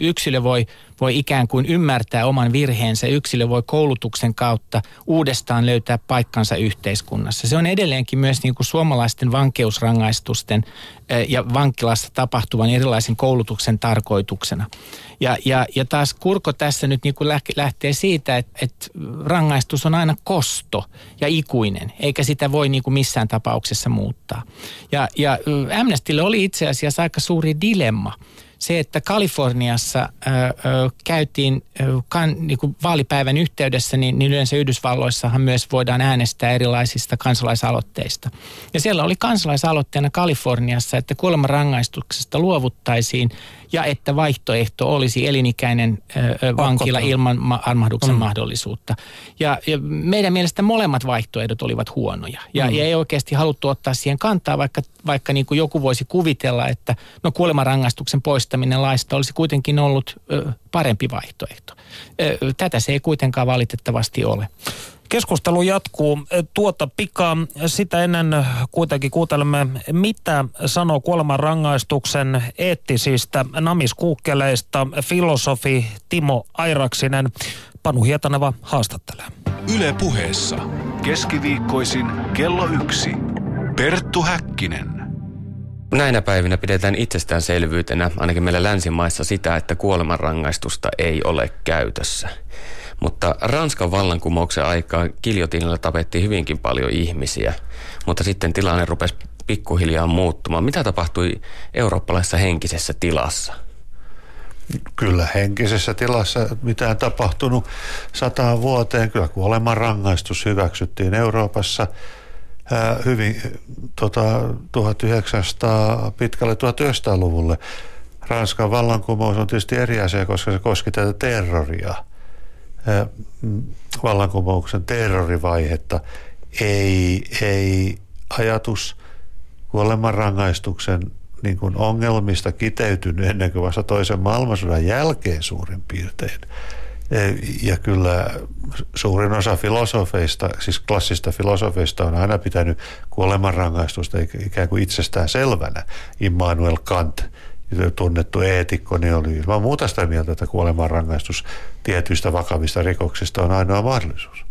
yksilö voi, voi ikään kuin ymmärtää oman virheensä, yksilö voi koulutuksen kautta uudestaan löytää paikkansa yhteiskunnassa. Se on edelleenkin myös niin kuin suomalaisten vankeusrangaistusten ja vankilassa tapahtuvan erilaisen koulutuksen tarkoituksena. Ja, ja, ja taas Kurko tässä nyt niin kuin lähtee siitä, että, että rangaistus on aina kosto ja ikuinen, eikä sitä voi niin kuin missään tapauksessa muuttaa. Ja, ja Amnestylle oli itse asiassa aika suuri dilemma – se, että Kaliforniassa ö, ö, käytiin kan, niin kuin vaalipäivän yhteydessä, niin, niin yleensä Yhdysvalloissahan myös voidaan äänestää erilaisista kansalaisaloitteista. Ja siellä oli kansalaisaloitteena Kaliforniassa, että kuolemanrangaistuksesta luovuttaisiin ja että vaihtoehto olisi elinikäinen ö, vankila ilman ma- armahduksen mm. mahdollisuutta. Ja, ja meidän mielestä molemmat vaihtoehdot olivat huonoja. Ja, mm. ja ei oikeasti haluttu ottaa siihen kantaa, vaikka, vaikka niin kuin joku voisi kuvitella, että no kuolemanrangaistuksen poistaminen laista olisi kuitenkin ollut ö, parempi vaihtoehto. Tätä se ei kuitenkaan valitettavasti ole. Keskustelu jatkuu tuota pikaa. Sitä ennen kuitenkin kuuntelemme, mitä sanoo kuolemanrangaistuksen eettisistä namiskuukkeleista filosofi Timo Airaksinen. Panu Hietaneva haastattelee. Yle puheessa. Keskiviikkoisin kello yksi. Perttu Häkkinen. Näinä päivinä pidetään itsestäänselvyytenä, ainakin meillä länsimaissa, sitä, että kuolemanrangaistusta ei ole käytössä. Mutta Ranskan vallankumouksen aikaan kiljotiinilla tapettiin hyvinkin paljon ihmisiä, mutta sitten tilanne rupesi pikkuhiljaa muuttumaan. Mitä tapahtui eurooppalaisessa henkisessä tilassa? Kyllä henkisessä tilassa mitään tapahtunut sataan vuoteen. Kyllä kuoleman rangaistus hyväksyttiin Euroopassa hyvin tota, 1900, pitkälle 1900-luvulle. Ranskan vallankumous on tietysti eri asia, koska se koski tätä terroria – vallankumouksen terrorivaihetta, ei, ei ajatus kuolemanrangaistuksen niin kuin ongelmista kiteytynyt ennen kuin vasta toisen maailmansodan jälkeen suurin piirtein. Ja kyllä suurin osa filosofeista, siis klassista filosofeista on aina pitänyt kuolemanrangaistusta ikään kuin itsestään selvänä. Immanuel Kant tunnettu eetikko, niin oli ilman muuta sitä mieltä, että kuolemanrangaistus tietyistä vakavista rikoksista on ainoa mahdollisuus.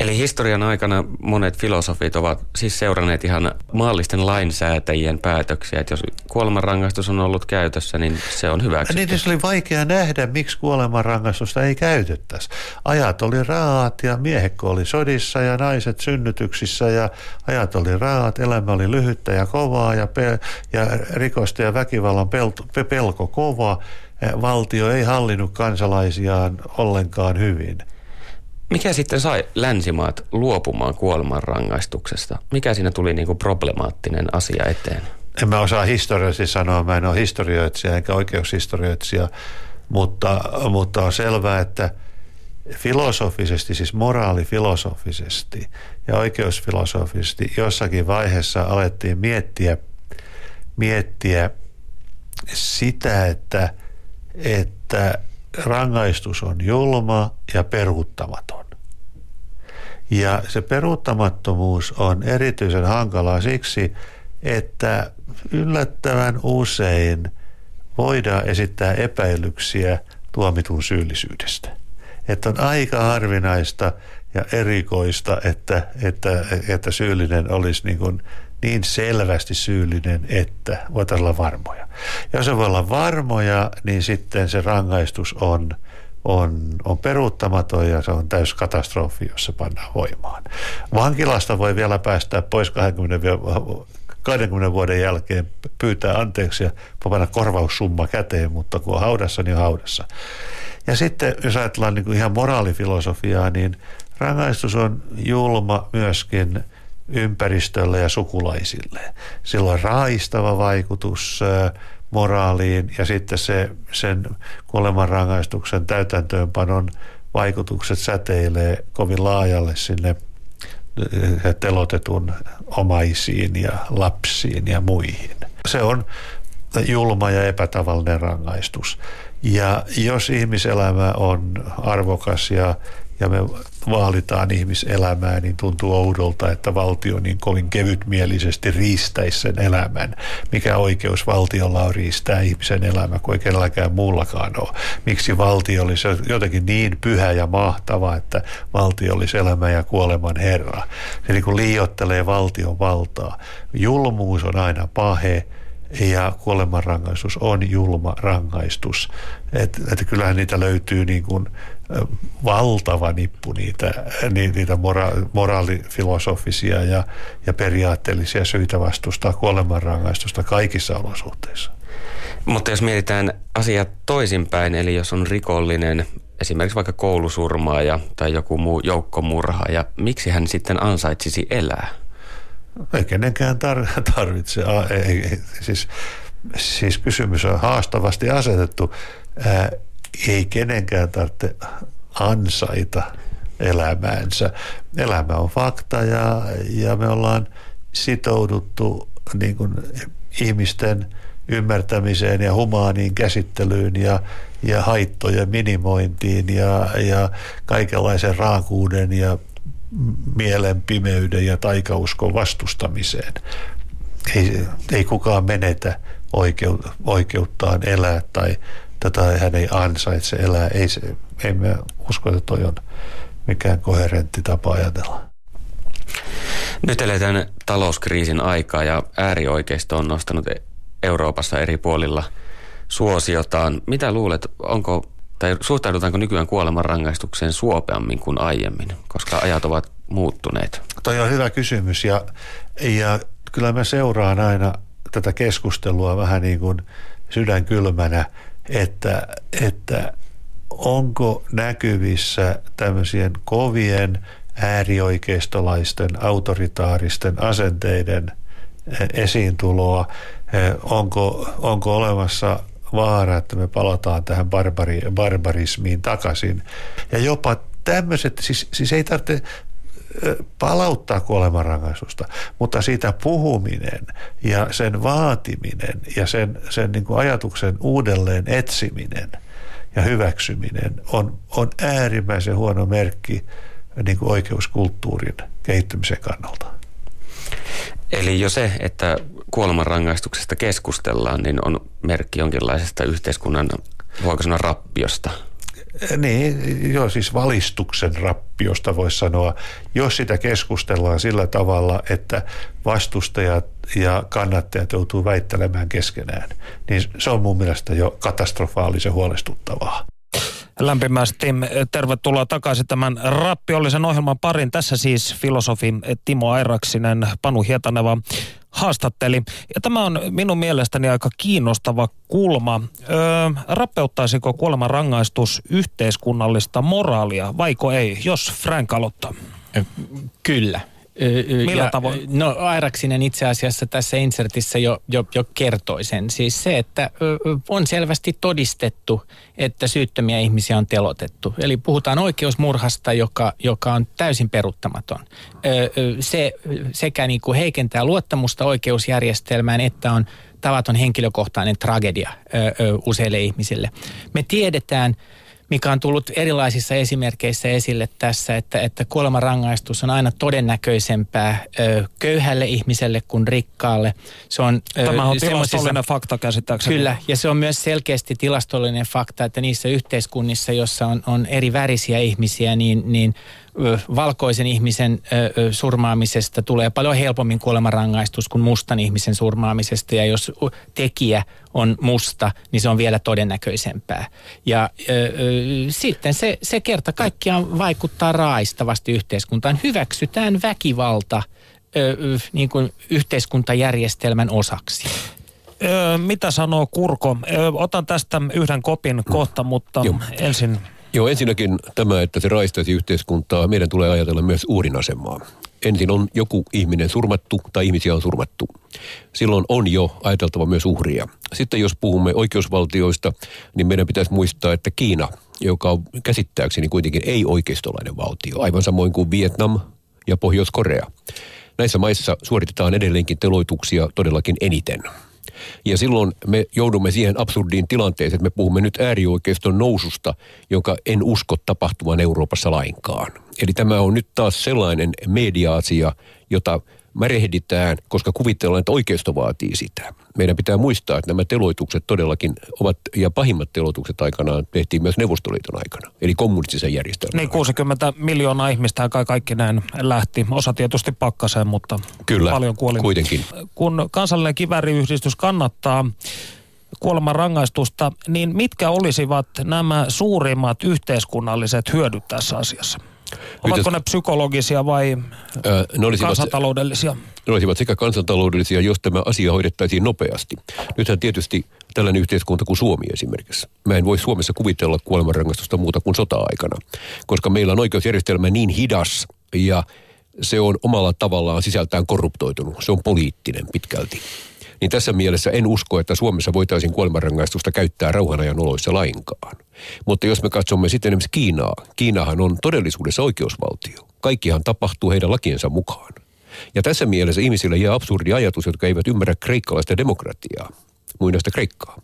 Eli historian aikana monet filosofit ovat siis seuranneet ihan maallisten lainsäätäjien päätöksiä, että jos kuolemanrangaistus on ollut käytössä, niin se on hyväksytty. Niin se oli vaikea nähdä, miksi kuolemanrangaistusta ei käytettäisi. Ajat oli raat ja miehekko oli sodissa ja naiset synnytyksissä ja ajat oli raat, elämä oli lyhyttä ja kovaa ja, pe- ja rikosta ja väkivallan pel- pelko kovaa. Valtio ei hallinnut kansalaisiaan ollenkaan hyvin. Mikä sitten sai länsimaat luopumaan kuolemanrangaistuksesta? Mikä siinä tuli niin kuin problemaattinen asia eteen? En mä osaa historiallisesti sanoa, mä en ole historioitsija enkä oikeushistorioitsija, mutta, mutta on selvää, että filosofisesti, siis moraalifilosofisesti ja oikeusfilosofisesti jossakin vaiheessa alettiin miettiä, miettiä sitä, että, että rangaistus on julma ja peruuttamaton. Ja se peruuttamattomuus on erityisen hankalaa siksi, että yllättävän usein voidaan esittää epäilyksiä tuomitun syyllisyydestä. Että on aika harvinaista ja erikoista, että, että, että syyllinen olisi niin, kuin niin selvästi syyllinen, että voitaisiin olla varmoja. Jos se voi olla varmoja, niin sitten se rangaistus on, on, on peruuttamaton ja se on täys katastrofi, jos se pannaan voimaan. Vankilasta voi vielä päästä pois 20, 20 vuoden jälkeen pyytää anteeksi ja panna korvaussumma käteen, mutta kun on haudassa, niin on haudassa. Ja sitten jos ajatellaan niin kuin ihan moraalifilosofiaa, niin rangaistus on julma myöskin – ympäristölle ja sukulaisille. Sillä on raistava vaikutus moraaliin ja sitten se, sen kuolemanrangaistuksen täytäntöönpanon vaikutukset säteilee kovin laajalle sinne telotetun omaisiin ja lapsiin ja muihin. Se on julma ja epätavallinen rangaistus. Ja jos ihmiselämä on arvokas ja, ja me vaalitaan ihmiselämää, niin tuntuu oudolta, että valtio niin kovin kevytmielisesti riistäisi sen elämän. Mikä oikeus valtiolla on riistää ihmisen elämä, kuin kenelläkään muullakaan ole. Miksi valtio olisi jotenkin niin pyhä ja mahtava, että valtio olisi elämä ja kuoleman herra. Se niin kuin liiottelee valtion valtaa. Julmuus on aina pahe ja kuolemanrangaistus on julma rangaistus. Että et kyllähän niitä löytyy niin kuin valtava nippu niitä, niitä mora- moraalifilosofisia ja, ja periaatteellisia syitä vastustaa kuolemanrangaistusta kaikissa olosuhteissa. Mutta jos mietitään asiaa toisinpäin, eli jos on rikollinen, esimerkiksi vaikka koulusurmaaja tai joku muu joukkomurhaaja, miksi hän sitten ansaitsisi elää? Ei kenenkään tar- tarvitse. Ei, ei, siis, siis kysymys on haastavasti asetettu. Ää, ei kenenkään tarvitse ansaita elämäänsä. Elämä on fakta ja, ja me ollaan sitouduttu niin kuin ihmisten ymmärtämiseen ja humaaniin käsittelyyn ja, ja haittojen minimointiin ja, ja kaikenlaisen raakuuden ja mielen pimeyden ja taikauskon vastustamiseen. Ei, ei kukaan menetä oikeuttaan elää tai tätä hän ei ansaitse elää. Ei se, emme usko, että toi on mikään koherentti tapa ajatella. Nyt eletään talouskriisin aikaa ja äärioikeisto on nostanut Euroopassa eri puolilla suosiotaan. Mitä luulet, onko tai suhtaudutaanko nykyään kuolemanrangaistukseen suopeammin kuin aiemmin, koska ajat ovat muuttuneet? Toi on hyvä kysymys ja, ja kyllä mä seuraan aina tätä keskustelua vähän niin kuin sydänkylmänä, että, että onko näkyvissä tämmöisien kovien äärioikeistolaisten, autoritaaristen asenteiden esiintuloa, onko, onko olemassa vaara, että me palataan tähän barbari, barbarismiin takaisin. Ja jopa tämmöiset, siis, siis ei tarvitse palauttaa kuolemanrangaistusta, mutta siitä puhuminen ja sen vaatiminen ja sen, sen niin kuin ajatuksen uudelleen etsiminen ja hyväksyminen on, on äärimmäisen huono merkki niin kuin oikeuskulttuurin kehittymisen kannalta. Eli jo se, että kuolemanrangaistuksesta keskustellaan, niin on merkki jonkinlaisesta yhteiskunnan, voiko sanoa, rappiosta? Niin, joo, siis valistuksen rappiosta voisi sanoa, jos sitä keskustellaan sillä tavalla, että vastustajat ja kannattajat joutuu väittelemään keskenään, niin se on mun mielestä jo katastrofaalisen huolestuttavaa. Lämpimästi tervetuloa takaisin tämän rappiollisen ohjelman parin. Tässä siis filosofi Timo Airaksinen, Panu Hietaneva haastatteli. Ja tämä on minun mielestäni aika kiinnostava kulma. Öö, rappeuttaisiko kuoleman rangaistus yhteiskunnallista moraalia, vaiko ei, jos Frank aloittaa? Kyllä. Millä ja, tavoin? No Airaksinen itse asiassa tässä insertissä jo, jo, jo kertoi sen. Siis se, että on selvästi todistettu, että syyttömiä ihmisiä on telotettu. Eli puhutaan oikeusmurhasta, joka, joka on täysin peruttamaton. Se sekä niin kuin heikentää luottamusta oikeusjärjestelmään, että on tavaton henkilökohtainen tragedia useille ihmisille. Me tiedetään mikä on tullut erilaisissa esimerkkeissä esille tässä, että, että kuolemanrangaistus on aina todennäköisempää ö, köyhälle ihmiselle kuin rikkaalle. Se on, ö, Tämä on tilastollinen fakta käsittääkseni. Kyllä, ja se on myös selkeästi tilastollinen fakta, että niissä yhteiskunnissa, jossa on, on eri värisiä ihmisiä, niin, niin valkoisen ihmisen surmaamisesta tulee paljon helpommin kuolemanrangaistus kuin mustan ihmisen surmaamisesta. Ja jos tekijä on musta, niin se on vielä todennäköisempää. Ja ö, sitten se, se kerta kaikkiaan vaikuttaa raistavasti yhteiskuntaan. Hyväksytään väkivalta ö, niin kuin yhteiskuntajärjestelmän osaksi. Öö, mitä sanoo Kurko? Öö, otan tästä yhden kopin kohta, mutta Joo. ensin Joo, ensinnäkin tämä, että se raistaisi yhteiskuntaa, meidän tulee ajatella myös uhrinasemaa. ensin on joku ihminen surmattu tai ihmisiä on surmattu. Silloin on jo ajateltava myös uhria. Sitten jos puhumme oikeusvaltioista, niin meidän pitäisi muistaa, että Kiina, joka on käsittääkseni kuitenkin ei-oikeistolainen valtio, aivan samoin kuin Vietnam ja Pohjois-Korea. Näissä maissa suoritetaan edelleenkin teloituksia todellakin eniten. Ja silloin me joudumme siihen absurdiin tilanteeseen, että me puhumme nyt äärioikeiston noususta, jonka en usko tapahtuvan Euroopassa lainkaan. Eli tämä on nyt taas sellainen media-asia, jota märehditään, koska kuvitellaan, että oikeisto vaatii sitä. Meidän pitää muistaa, että nämä teloitukset todellakin ovat, ja pahimmat teloitukset aikanaan tehtiin myös Neuvostoliiton aikana, eli kommunistisen järjestelmän Niin 60 miljoonaa ihmistä kai kaikki näin lähti. Osa tietysti pakkaseen, mutta Kyllä, paljon kuoli. kuitenkin. Kun kansallinen kiväriyhdistys kannattaa kuoleman rangaistusta, niin mitkä olisivat nämä suurimmat yhteiskunnalliset hyödyt tässä asiassa? Ovatko ne psykologisia vai Ö, ne olisivat, kansantaloudellisia? ne olisivat sekä kansantaloudellisia, jos tämä asia hoidettaisiin nopeasti. Nythän tietysti tällainen yhteiskunta kuin Suomi esimerkiksi. Mä en voi Suomessa kuvitella kuolemanrangaistusta muuta kuin sota-aikana, koska meillä on oikeusjärjestelmä niin hidas ja se on omalla tavallaan sisältään korruptoitunut. Se on poliittinen pitkälti. Niin tässä mielessä en usko, että Suomessa voitaisiin kuolemanrangaistusta käyttää rauhanajan oloissa lainkaan. Mutta jos me katsomme sitten esimerkiksi Kiinaa, Kiinahan on todellisuudessa oikeusvaltio. Kaikkihan tapahtuu heidän lakiensa mukaan. Ja tässä mielessä ihmisille jää absurdi ajatus, jotka eivät ymmärrä kreikkalaista demokratiaa, muinaista Kreikkaa.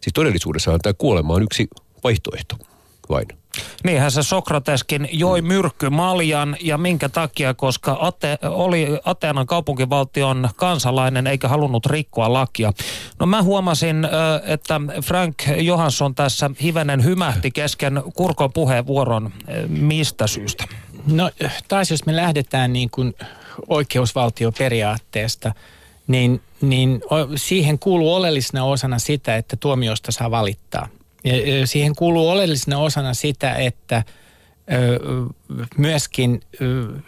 Siis todellisuudessahan tämä kuolema on yksi vaihtoehto vain. Niinhän se Sokrateskin joi myrkkymaljan ja minkä takia, koska Ate, oli Ateenan kaupunkivaltion kansalainen eikä halunnut rikkoa lakia. No mä huomasin, että Frank Johansson tässä hivenen hymähti kesken Kurkon puheenvuoron. Mistä syystä? No taas jos me lähdetään niin kuin oikeusvaltioperiaatteesta, niin, niin siihen kuuluu oleellisena osana sitä, että tuomioista saa valittaa. Siihen kuuluu oleellisena osana sitä, että myöskin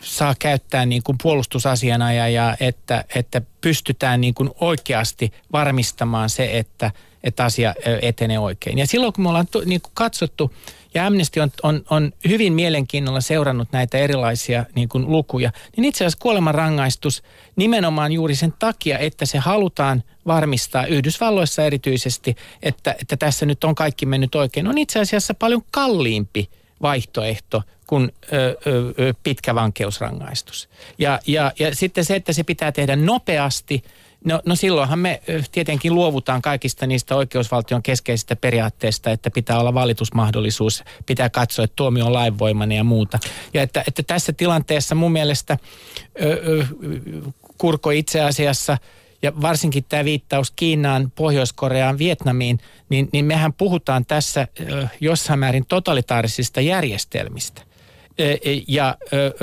saa käyttää niin kuin puolustusasianaja ja että, että pystytään niin kuin oikeasti varmistamaan se, että, että asia etenee oikein. Ja silloin kun me ollaan niin kuin katsottu, ja Amnesty on, on, on hyvin mielenkiinnolla seurannut näitä erilaisia niin kuin lukuja, niin itse asiassa kuolemanrangaistus nimenomaan juuri sen takia, että se halutaan varmistaa Yhdysvalloissa erityisesti, että, että tässä nyt on kaikki mennyt oikein, on itse asiassa paljon kalliimpi vaihtoehto kuin ö, ö, pitkä vankeusrangaistus. Ja, ja, ja sitten se, että se pitää tehdä nopeasti, no, no silloinhan me tietenkin luovutaan kaikista niistä oikeusvaltion keskeisistä periaatteista, että pitää olla valitusmahdollisuus, pitää katsoa, että tuomio on lainvoimainen ja muuta. Ja että, että tässä tilanteessa mun mielestä ö, ö, Kurko itse asiassa ja varsinkin tämä viittaus Kiinaan, Pohjois-Koreaan, Vietnamiin, niin, niin mehän puhutaan tässä ö, jossain määrin totalitaarisista järjestelmistä. Ö, Ja ö,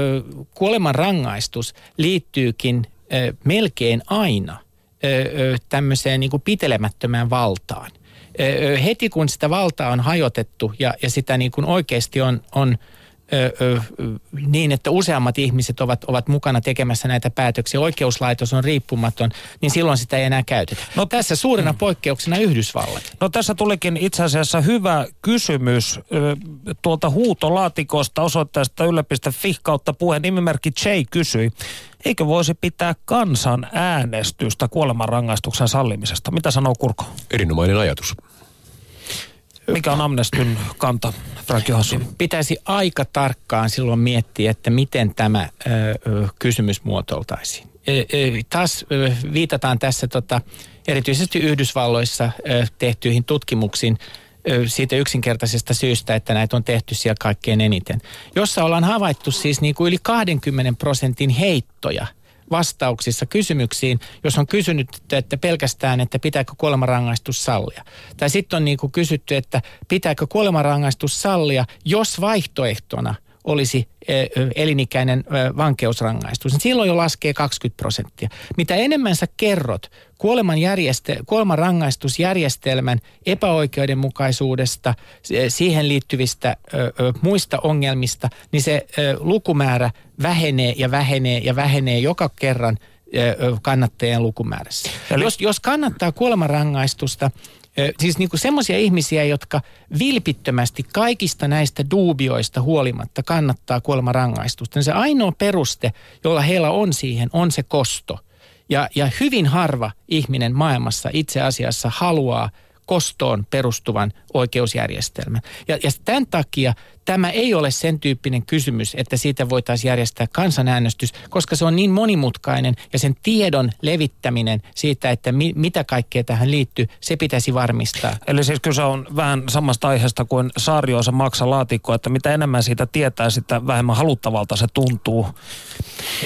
kuoleman rangaistus liittyykin melkein aina tämmöiseen niin kuin pitelemättömään valtaan. Heti kun sitä valtaa on hajotettu ja, ja sitä niin kuin oikeasti on, on niin, että useammat ihmiset ovat, ovat mukana tekemässä näitä päätöksiä, oikeuslaitos on riippumaton, niin silloin sitä ei enää käytetä. No tässä suurena poikkeuksena Yhdysvallat. No tässä tulikin itse asiassa hyvä kysymys ö, tuolta huutolaatikosta osoitteesta yle.fi kautta puheen nimimerkki J kysyi, eikö voisi pitää kansan äänestystä kuolemanrangaistuksen sallimisesta? Mitä sanoo Kurko? Erinomainen ajatus. Mikä on Amnestyn kanta, Frank Johansson? Pitäisi aika tarkkaan silloin miettiä, että miten tämä ö, kysymys muotoiltaisiin. Ö, ö, taas viitataan tässä tota, erityisesti Yhdysvalloissa ö, tehtyihin tutkimuksiin ö, siitä yksinkertaisesta syystä, että näitä on tehty siellä kaikkein eniten. Jossa ollaan havaittu siis niin kuin yli 20 prosentin heittoja vastauksissa kysymyksiin, jos on kysynyt, että pelkästään, että pitääkö kuolemanrangaistus sallia. Tai sitten on niin kuin kysytty, että pitääkö kuolemanrangaistus sallia, jos vaihtoehtona olisi ö, elinikäinen ö, vankeusrangaistus. Niin silloin jo laskee 20 prosenttia. Mitä enemmän sä kerrot kuoleman järjeste- kuolemanrangaistusjärjestelmän epäoikeudenmukaisuudesta, se- siihen liittyvistä muista ongelmista, niin se lukumäärä vähenee ja vähenee ja vähenee joka kerran kannattajien lukumäärässä. Eli- Jos, jos kannattaa kuolemanrangaistusta Siis niin semmoisia ihmisiä, jotka vilpittömästi kaikista näistä duubioista huolimatta kannattaa kuolemanrangaistusta. Se ainoa peruste, jolla heillä on siihen, on se kosto. Ja, ja hyvin harva ihminen maailmassa itse asiassa haluaa kostoon perustuvan oikeusjärjestelmän. Ja, ja tämän takia tämä ei ole sen tyyppinen kysymys, että siitä voitaisiin järjestää kansanäänestys, koska se on niin monimutkainen ja sen tiedon levittäminen siitä, että mi, mitä kaikkea tähän liittyy, se pitäisi varmistaa. Eli siis kyse on vähän samasta aiheesta kuin Saarioisa maksa laatikko, että mitä enemmän siitä tietää, sitä vähemmän haluttavalta se tuntuu.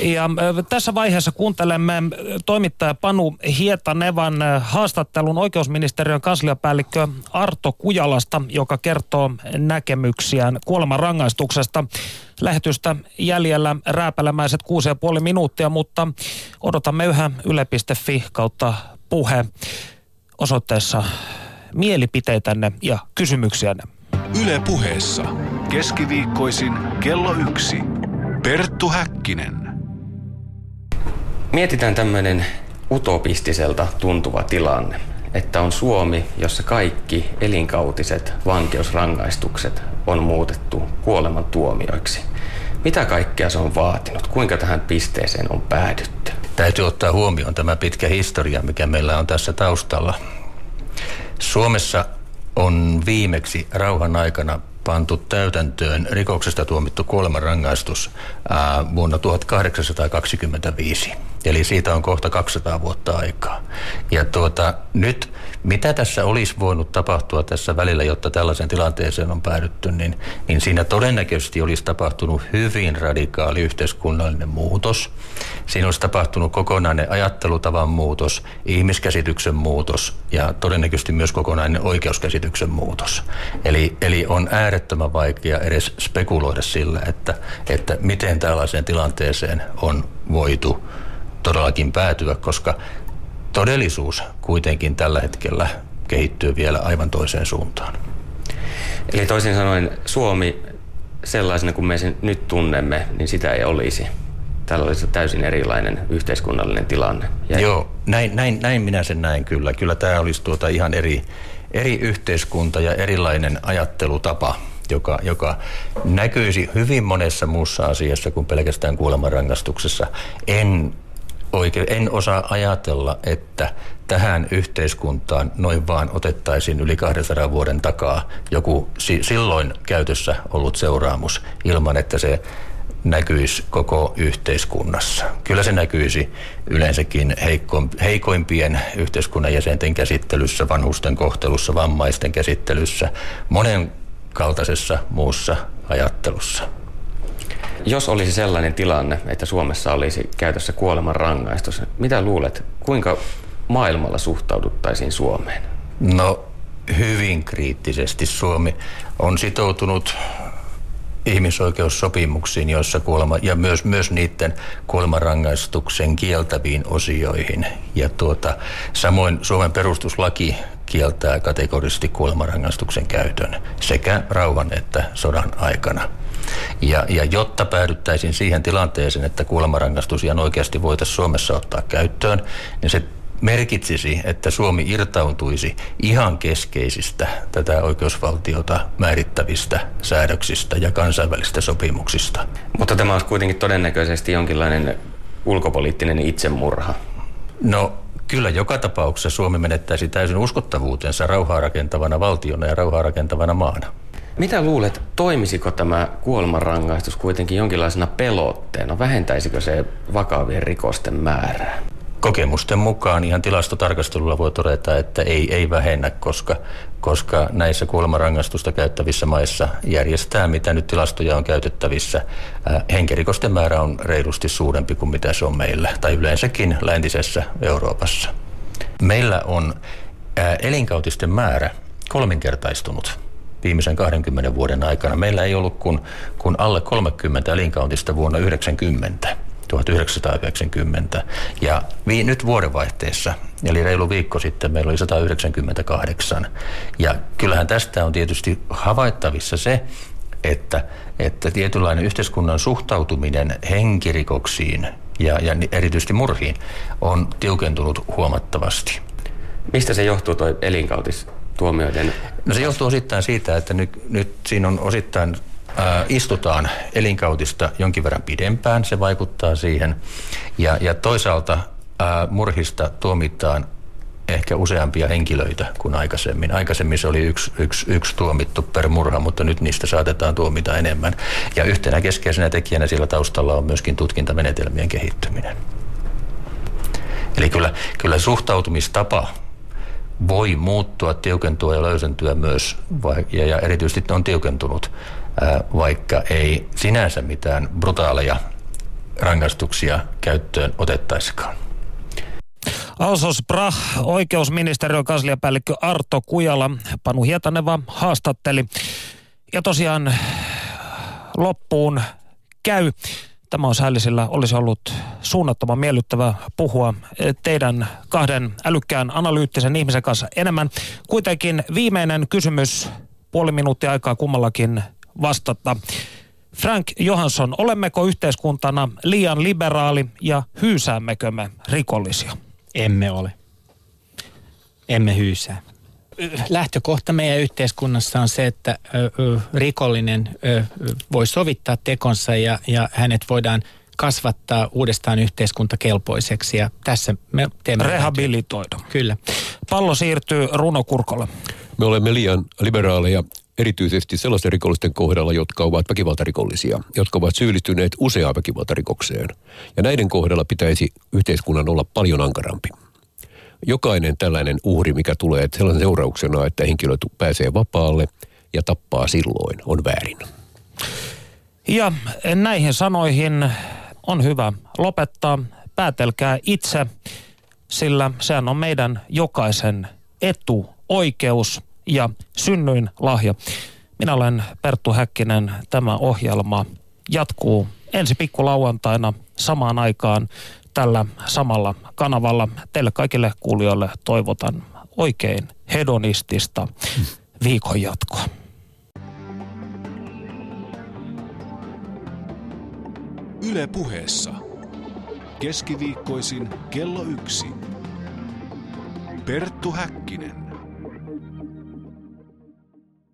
Ja tässä vaiheessa kuuntelemme toimittaja Panu Hietanevan haastattelun oikeusministeriön kansliapäällikkö Arto Kujalasta, joka kertoo näkemyksiään kuolemanrangaistuksesta. Lähetystä jäljellä rääpälämäiset 6,5 minuuttia, mutta odotamme yhä yle.fi kautta puhe osoitteessa mielipiteitänne ja kysymyksiänne. Yle puheessa. Keskiviikkoisin kello yksi. Perttu Häkkinen. Mietitään tämmöinen utopistiselta tuntuva tilanne että on Suomi, jossa kaikki elinkautiset vankeusrangaistukset on muutettu kuolemantuomioiksi. Mitä kaikkea se on vaatinut? Kuinka tähän pisteeseen on päädytty? Täytyy ottaa huomioon tämä pitkä historia, mikä meillä on tässä taustalla. Suomessa on viimeksi rauhan aikana pantu täytäntöön rikoksesta tuomittu kuolemanrangaistus ää, vuonna 1825. Eli siitä on kohta 200 vuotta aikaa. Ja tuota, nyt mitä tässä olisi voinut tapahtua tässä välillä, jotta tällaisen tilanteeseen on päädytty, niin, niin siinä todennäköisesti olisi tapahtunut hyvin radikaali yhteiskunnallinen muutos. Siinä olisi tapahtunut kokonainen ajattelutavan muutos, ihmiskäsityksen muutos ja todennäköisesti myös kokonainen oikeuskäsityksen muutos. Eli, eli on äärettömän vaikea edes spekuloida sillä, että, että miten tällaiseen tilanteeseen on voitu todellakin päätyä, koska todellisuus kuitenkin tällä hetkellä kehittyy vielä aivan toiseen suuntaan. Eli toisin sanoen Suomi sellaisena kuin me sen nyt tunnemme, niin sitä ei olisi. Täällä olisi täysin erilainen yhteiskunnallinen tilanne. Ja Joo, näin, näin, näin minä sen näin kyllä. Kyllä tämä olisi tuota ihan eri, eri yhteiskunta ja erilainen ajattelutapa, joka, joka näkyisi hyvin monessa muussa asiassa kuin pelkästään kuolemanrangaistuksessa. En oikein, en osaa ajatella, että tähän yhteiskuntaan noin vaan otettaisiin yli 200 vuoden takaa joku silloin käytössä ollut seuraamus ilman, että se näkyisi koko yhteiskunnassa. Kyllä se näkyisi yleensäkin heikoimpien yhteiskunnan jäsenten käsittelyssä, vanhusten kohtelussa, vammaisten käsittelyssä, monen kaltaisessa muussa ajattelussa. Jos olisi sellainen tilanne, että Suomessa olisi käytössä kuoleman rangaistus, mitä luulet, kuinka maailmalla suhtauduttaisiin Suomeen? No hyvin kriittisesti Suomi on sitoutunut ihmisoikeussopimuksiin, joissa kuolema, ja myös, myös niiden kuolemanrangaistuksen kieltäviin osioihin. Ja tuota, samoin Suomen perustuslaki kieltää kategorisesti kuolemanrangaistuksen käytön sekä rauhan että sodan aikana. Ja, ja jotta päädyttäisiin siihen tilanteeseen, että kuolemanrangaistus ihan oikeasti voitaisiin Suomessa ottaa käyttöön, niin se merkitsisi, että Suomi irtautuisi ihan keskeisistä tätä oikeusvaltiota määrittävistä säädöksistä ja kansainvälisistä sopimuksista. Mutta tämä olisi kuitenkin todennäköisesti jonkinlainen ulkopoliittinen itsemurha. No kyllä joka tapauksessa Suomi menettäisi täysin uskottavuutensa rauhaa rakentavana valtiona ja rauhaa rakentavana maana. Mitä luulet, toimisiko tämä kuolemanrangaistus kuitenkin jonkinlaisena pelotteena? Vähentäisikö se vakavien rikosten määrää? Kokemusten mukaan ihan tilastotarkastelulla voi todeta, että ei, ei vähennä, koska, koska näissä kuolemanrangaistusta käyttävissä maissa järjestää, mitä nyt tilastoja on käytettävissä, henkirikosten määrä on reilusti suurempi kuin mitä se on meillä, tai yleensäkin läntisessä Euroopassa. Meillä on elinkautisten määrä kolminkertaistunut viimeisen 20 vuoden aikana. Meillä ei ollut kuin, kuin alle 30 elinkautista vuonna 90. 1990. Ja vi, nyt vuodenvaihteessa, eli reilu viikko sitten, meillä oli 198. Ja kyllähän tästä on tietysti havaittavissa se, että, että tietynlainen yhteiskunnan suhtautuminen henkirikoksiin ja, ja erityisesti murhiin on tiukentunut huomattavasti. Mistä se johtuu tuo elinkautis tuomioiden? No se johtuu osittain siitä, että nyt, nyt siinä on osittain ää, istutaan elinkautista jonkin verran pidempään, se vaikuttaa siihen. Ja, ja toisaalta ää, murhista tuomitaan ehkä useampia henkilöitä kuin aikaisemmin. Aikaisemmin se oli yksi, yksi, yksi tuomittu per murha, mutta nyt niistä saatetaan tuomita enemmän. Ja yhtenä keskeisenä tekijänä siellä taustalla on myöskin tutkintamenetelmien kehittyminen. Eli kyllä, kyllä suhtautumistapa voi muuttua, tiukentua ja löysentyä myös, ja, ja erityisesti on tiukentunut, vaikka ei sinänsä mitään brutaaleja rangaistuksia käyttöön otettaisikaan. Alsos Brah, oikeusministeriön kansliapäällikkö Arto Kujala, Panu Hietaneva haastatteli. Ja tosiaan loppuun käy. Tämä on säällisillä, olisi ollut suunnattoman miellyttävä puhua teidän kahden älykkään analyyttisen ihmisen kanssa enemmän. Kuitenkin viimeinen kysymys, puoli minuuttia aikaa kummallakin vastata. Frank Johansson, olemmeko yhteiskuntana liian liberaali ja hyysäämmekö me rikollisia? Emme ole. Emme hyysää. Lähtökohta meidän yhteiskunnassa on se, että rikollinen voi sovittaa tekonsa ja, ja hänet voidaan kasvattaa uudestaan yhteiskuntakelpoiseksi ja tässä me teemme... Rehabilitoida. Kyllä. Pallo siirtyy Runo Kurkolle. Me olemme liian liberaaleja erityisesti sellaisten rikollisten kohdalla, jotka ovat väkivaltarikollisia, jotka ovat syyllistyneet useaan väkivaltarikokseen. Ja näiden kohdalla pitäisi yhteiskunnan olla paljon ankarampi. Jokainen tällainen uhri, mikä tulee sellaisen seurauksena, että henkilö pääsee vapaalle ja tappaa silloin, on väärin. Ja näihin sanoihin on hyvä lopettaa. Päätelkää itse, sillä sehän on meidän jokaisen etu, oikeus ja synnyin lahja. Minä olen Perttu Häkkinen. Tämä ohjelma jatkuu ensi pikkulauantaina samaan aikaan tällä samalla kanavalla. Teille kaikille kuulijoille toivotan oikein hedonistista viikon jatkoa. Yle puheessa. Keskiviikkoisin kello yksi. Perttu Häkkinen.